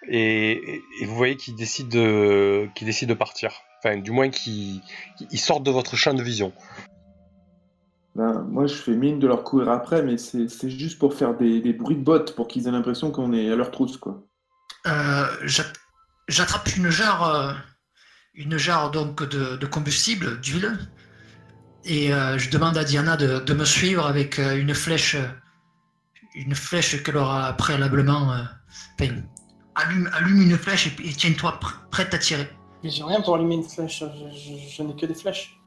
et, et- et vous voyez qu'ils décident de qu'ils décident de partir. Enfin, du moins qu'ils ils sortent de votre champ de vision. Ben, moi, je fais mine de leur courir après, mais c'est c'est juste pour faire des, des bruits de bottes, pour qu'ils aient l'impression qu'on est à leur trousse, quoi. euh, j'at- J'attrape une jarre, euh, une jarre donc de, de combustible, d'huile, et euh, je demande à Diana de, de me suivre avec euh, une flèche, une flèche qu'elle aura préalablement. euh, enfin, allume, allume une flèche et, et tiens-toi pr- prête à tirer. Mais j'ai rien pour allumer une flèche, je, je- je n'ai que des flèches.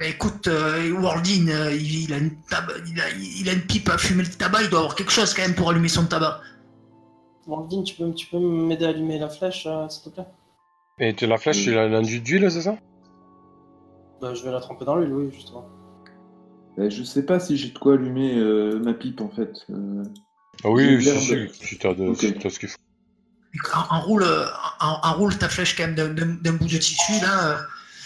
Bah, écoute, euh, Wardin, euh, il, il a une tab- il, a, il a une pipe à fumer le tabac, il doit avoir quelque chose quand même pour allumer son tabac. Waldin, tu peux, tu peux m'aider à allumer la flèche, euh, s'il te plaît? Et tu- la flèche, tu l'as l'enduit d'huile, c'est ça? Bah, je vais la tremper dans l'huile, oui, justement. Euh, je sais pas si j'ai de quoi allumer euh, ma pipe en fait. Euh, Ah oui, si, si, si t'as de- Ok. si t'as ce qu'il faut. Euh, en- enroule ta flèche quand même d'un- bout de tissu là. euh.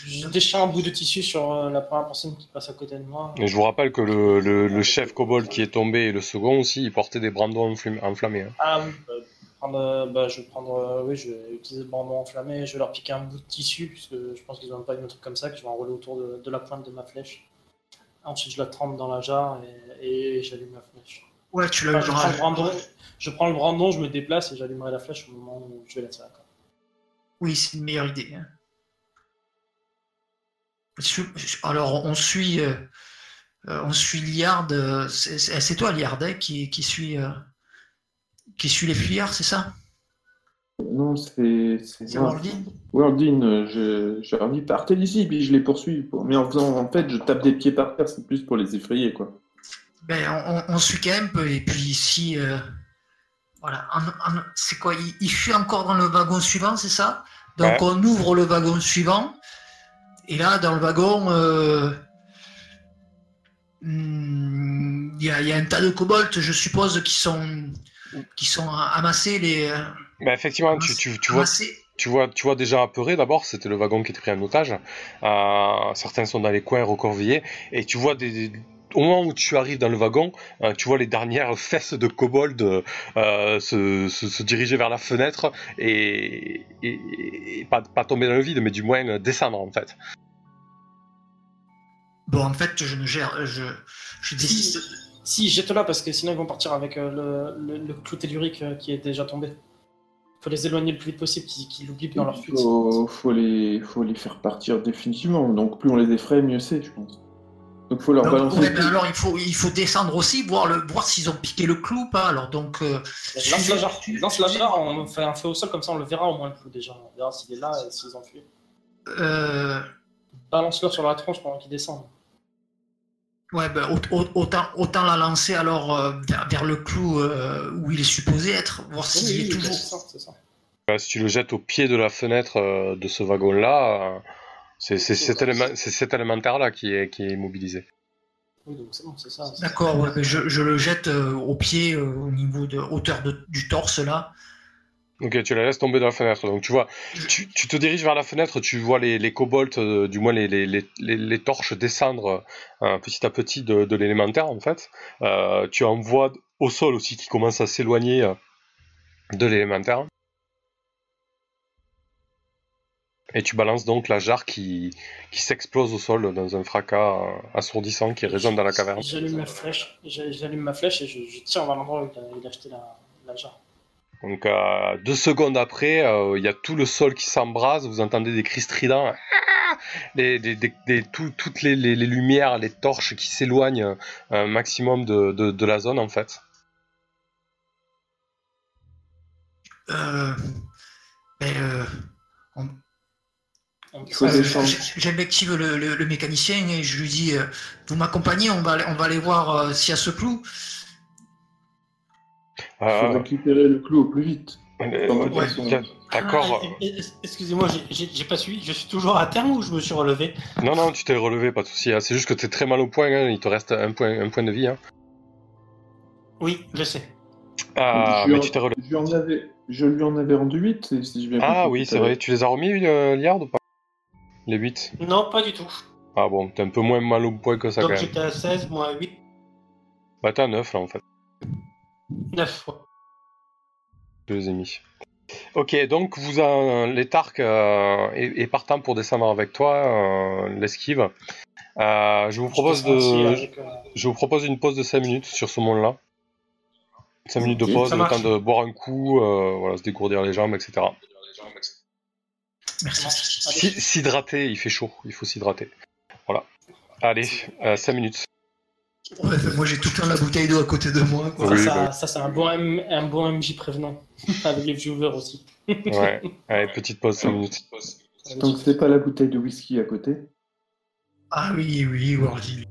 Je déchire un bout de tissu sur la première personne qui passe à côté de moi. Et je vous rappelle que le, le- le chef kobold qui est tombé et le second aussi, il portait des brandons enflammés. hein. Ah oui, bah, prendre, euh, bah, je vais prendre, euh, oui, je vais utiliser le bandeau enflammé, je vais leur piquer un bout de tissu, puisque je pense qu'ils n'ont pas une truc comme ça, que je vais enrouler autour de, de la pointe de ma flèche. Ensuite, je la trempe dans la jarre et, et j'allume la flèche. Ouais, tu l'as Enfin, je, prends le brandon, je prends le brandon, je me déplace et j'allumerai la flèche au moment où je vais la tirer. Oui, c'est une meilleure idée. hein. Alors, on suit, euh, on suit Liard. euh, c'est toi, Liard, hein, qui, qui suit, euh, qui suit les fuyards, c'est ça? Non, c'est. C'est moi. Wardin Wordin, euh, je, je leur dis partez d'ici, puis je les poursuis. Mais en faisant, en fait, je tape des pieds par terre, c'est plus pour les effrayer, quoi. Ben, on, on suit quand même et puis si. euh, voilà, c'est quoi il, il fuit encore dans le wagon suivant, c'est ça? Donc Ouais. on ouvre le wagon suivant, et là, dans le wagon, euh, hmm, il y, a, il y a un tas de kobolds, je suppose, qui sont, qui sont amassés, les. euh, Bah, effectivement, tu, tu, tu vois, amassés. tu, vois, tu vois déjà apeuré d'abord, c'était le wagon qui était pris en otage. Euh, certains sont dans les coins recroquevillés, et tu vois des. des- Au moment où tu arrives dans le wagon, euh, tu vois les dernières fesses de kobold euh, se, se, se diriger vers la fenêtre et, et, et pas, pas tomber dans le vide, mais du moins descendre en fait. Bon, en fait, je ne gère. Je, je décide. Si, jette-la parce que sinon ils vont partir avec euh, le, le, le clou tellurique euh, qui est déjà tombé. faut les éloigner le plus vite possible, qu'ils qu'ils l'oublient dans leur fuite. Faut, faut, les, faut les faire partir définitivement. Donc, plus on les effraie, mieux c'est, je pense. Donc, faut leur Donc, balancer. ouais, ben alors il faut, il faut descendre aussi, voir, le, voir s'ils ont piqué le clou ou pas. Alors donc, euh, Lance la jarre, lance la jarre, on fait un feu au sol, comme ça on le verra au moins le clou déjà. On verra s'il est là et s'ils ont fui. euh, Balance-le sur la tronche pendant qu'il descend. Ouais, ben, au- autant, autant la lancer alors euh, vers, vers le clou euh, où il est supposé être, voir s'il est toujours. ça, c'est ça. Euh, si tu le jettes au pied de la fenêtre euh, de ce wagon-là, c'est c'est cet, élément- c'est cet élémentaire-là qui est, qui est immobilisé. Oui, donc c'est bon, c'est ça. c'est- D'accord, ouais, ben, je, je le jette euh, au pied, euh, au niveau de hauteur de- du torse là. Ok, tu la laisses tomber dans la fenêtre. Donc tu vois, tu, tu te diriges vers la fenêtre, tu vois les, les kobolds, euh, du moins les, les, les, torches descendre euh, petit à petit de, de l'élémentaire en fait. Euh, tu en vois au sol aussi qui commence à s'éloigner de l'élémentaire. Et tu balances donc la jarre qui, qui s'explose au sol dans un fracas assourdissant qui résonne dans la caverne. J'allume ma flèche, j'a- j'allume ma flèche et je, je tire vers l'endroit où il a, il a acheté la, la jarre. Donc euh, deux secondes après, euh, il y a tout le sol qui s'embrase, vous entendez des cris stridents, Ah des, des- des- des- tout- toutes les, les- les lumières, les torches qui s'éloignent euh, un maximum de, de- de la zone en fait. Euh, ben, euh, on- Euh, le, le- le mécanicien et je lui dis euh, Vous m'accompagnez, on va, aller- on va aller voir euh, s'il y a ce clou. Il faut Euh, récupérer le clou au plus vite. D'accord. Ah, Excusez-moi, j'ai- pas suivi. Je suis toujours à terme ou je me suis relevé? Non, non, tu t'es relevé, pas de souci. hein. C'est juste que t'es très mal au point, hein, il te reste un point, un point de vie. Hein. Oui, je sais. Ah, je, lui mais en- tu t'es relevé. je lui en avais, je lui en avais rendu 8, si bien Ah oui, c'est vrai. Tu les as remis, euh, Liard, ou pas? Les 8 Non, pas du tout. Ah bon, t'es un peu moins mal au point que ça Donc quand même. j'étais à 16, moins 8, Bah t'es à 9 là en fait. 9. ouais. Je les ai mis. Ok, donc vous en- les Tarks euh, est, est partant pour descendre avec toi, euh, l'esquive. Euh, je vous propose Je de, avec, euh, je vous propose une pause de 5 minutes sur ce monde-là. 5 minutes de pause, le temps de boire un coup, euh, voilà, se dégourdir les jambes, etc. Merci. S'hydrater, il fait chaud, il faut s'hydrater. Voilà. Allez, 5 minutes. Ouais, moi j'ai tout le temps la bouteille d'eau à côté de moi. quoi. Ça, Oui, ça, bah. ça, c'est un bon, M- un bon MJ prévenant. avec les viewers aussi. Ouais, allez, petite pause 5 minutes. Tant que c'est pas la bouteille de whisky à côté? Ah oui, oui, Wardine.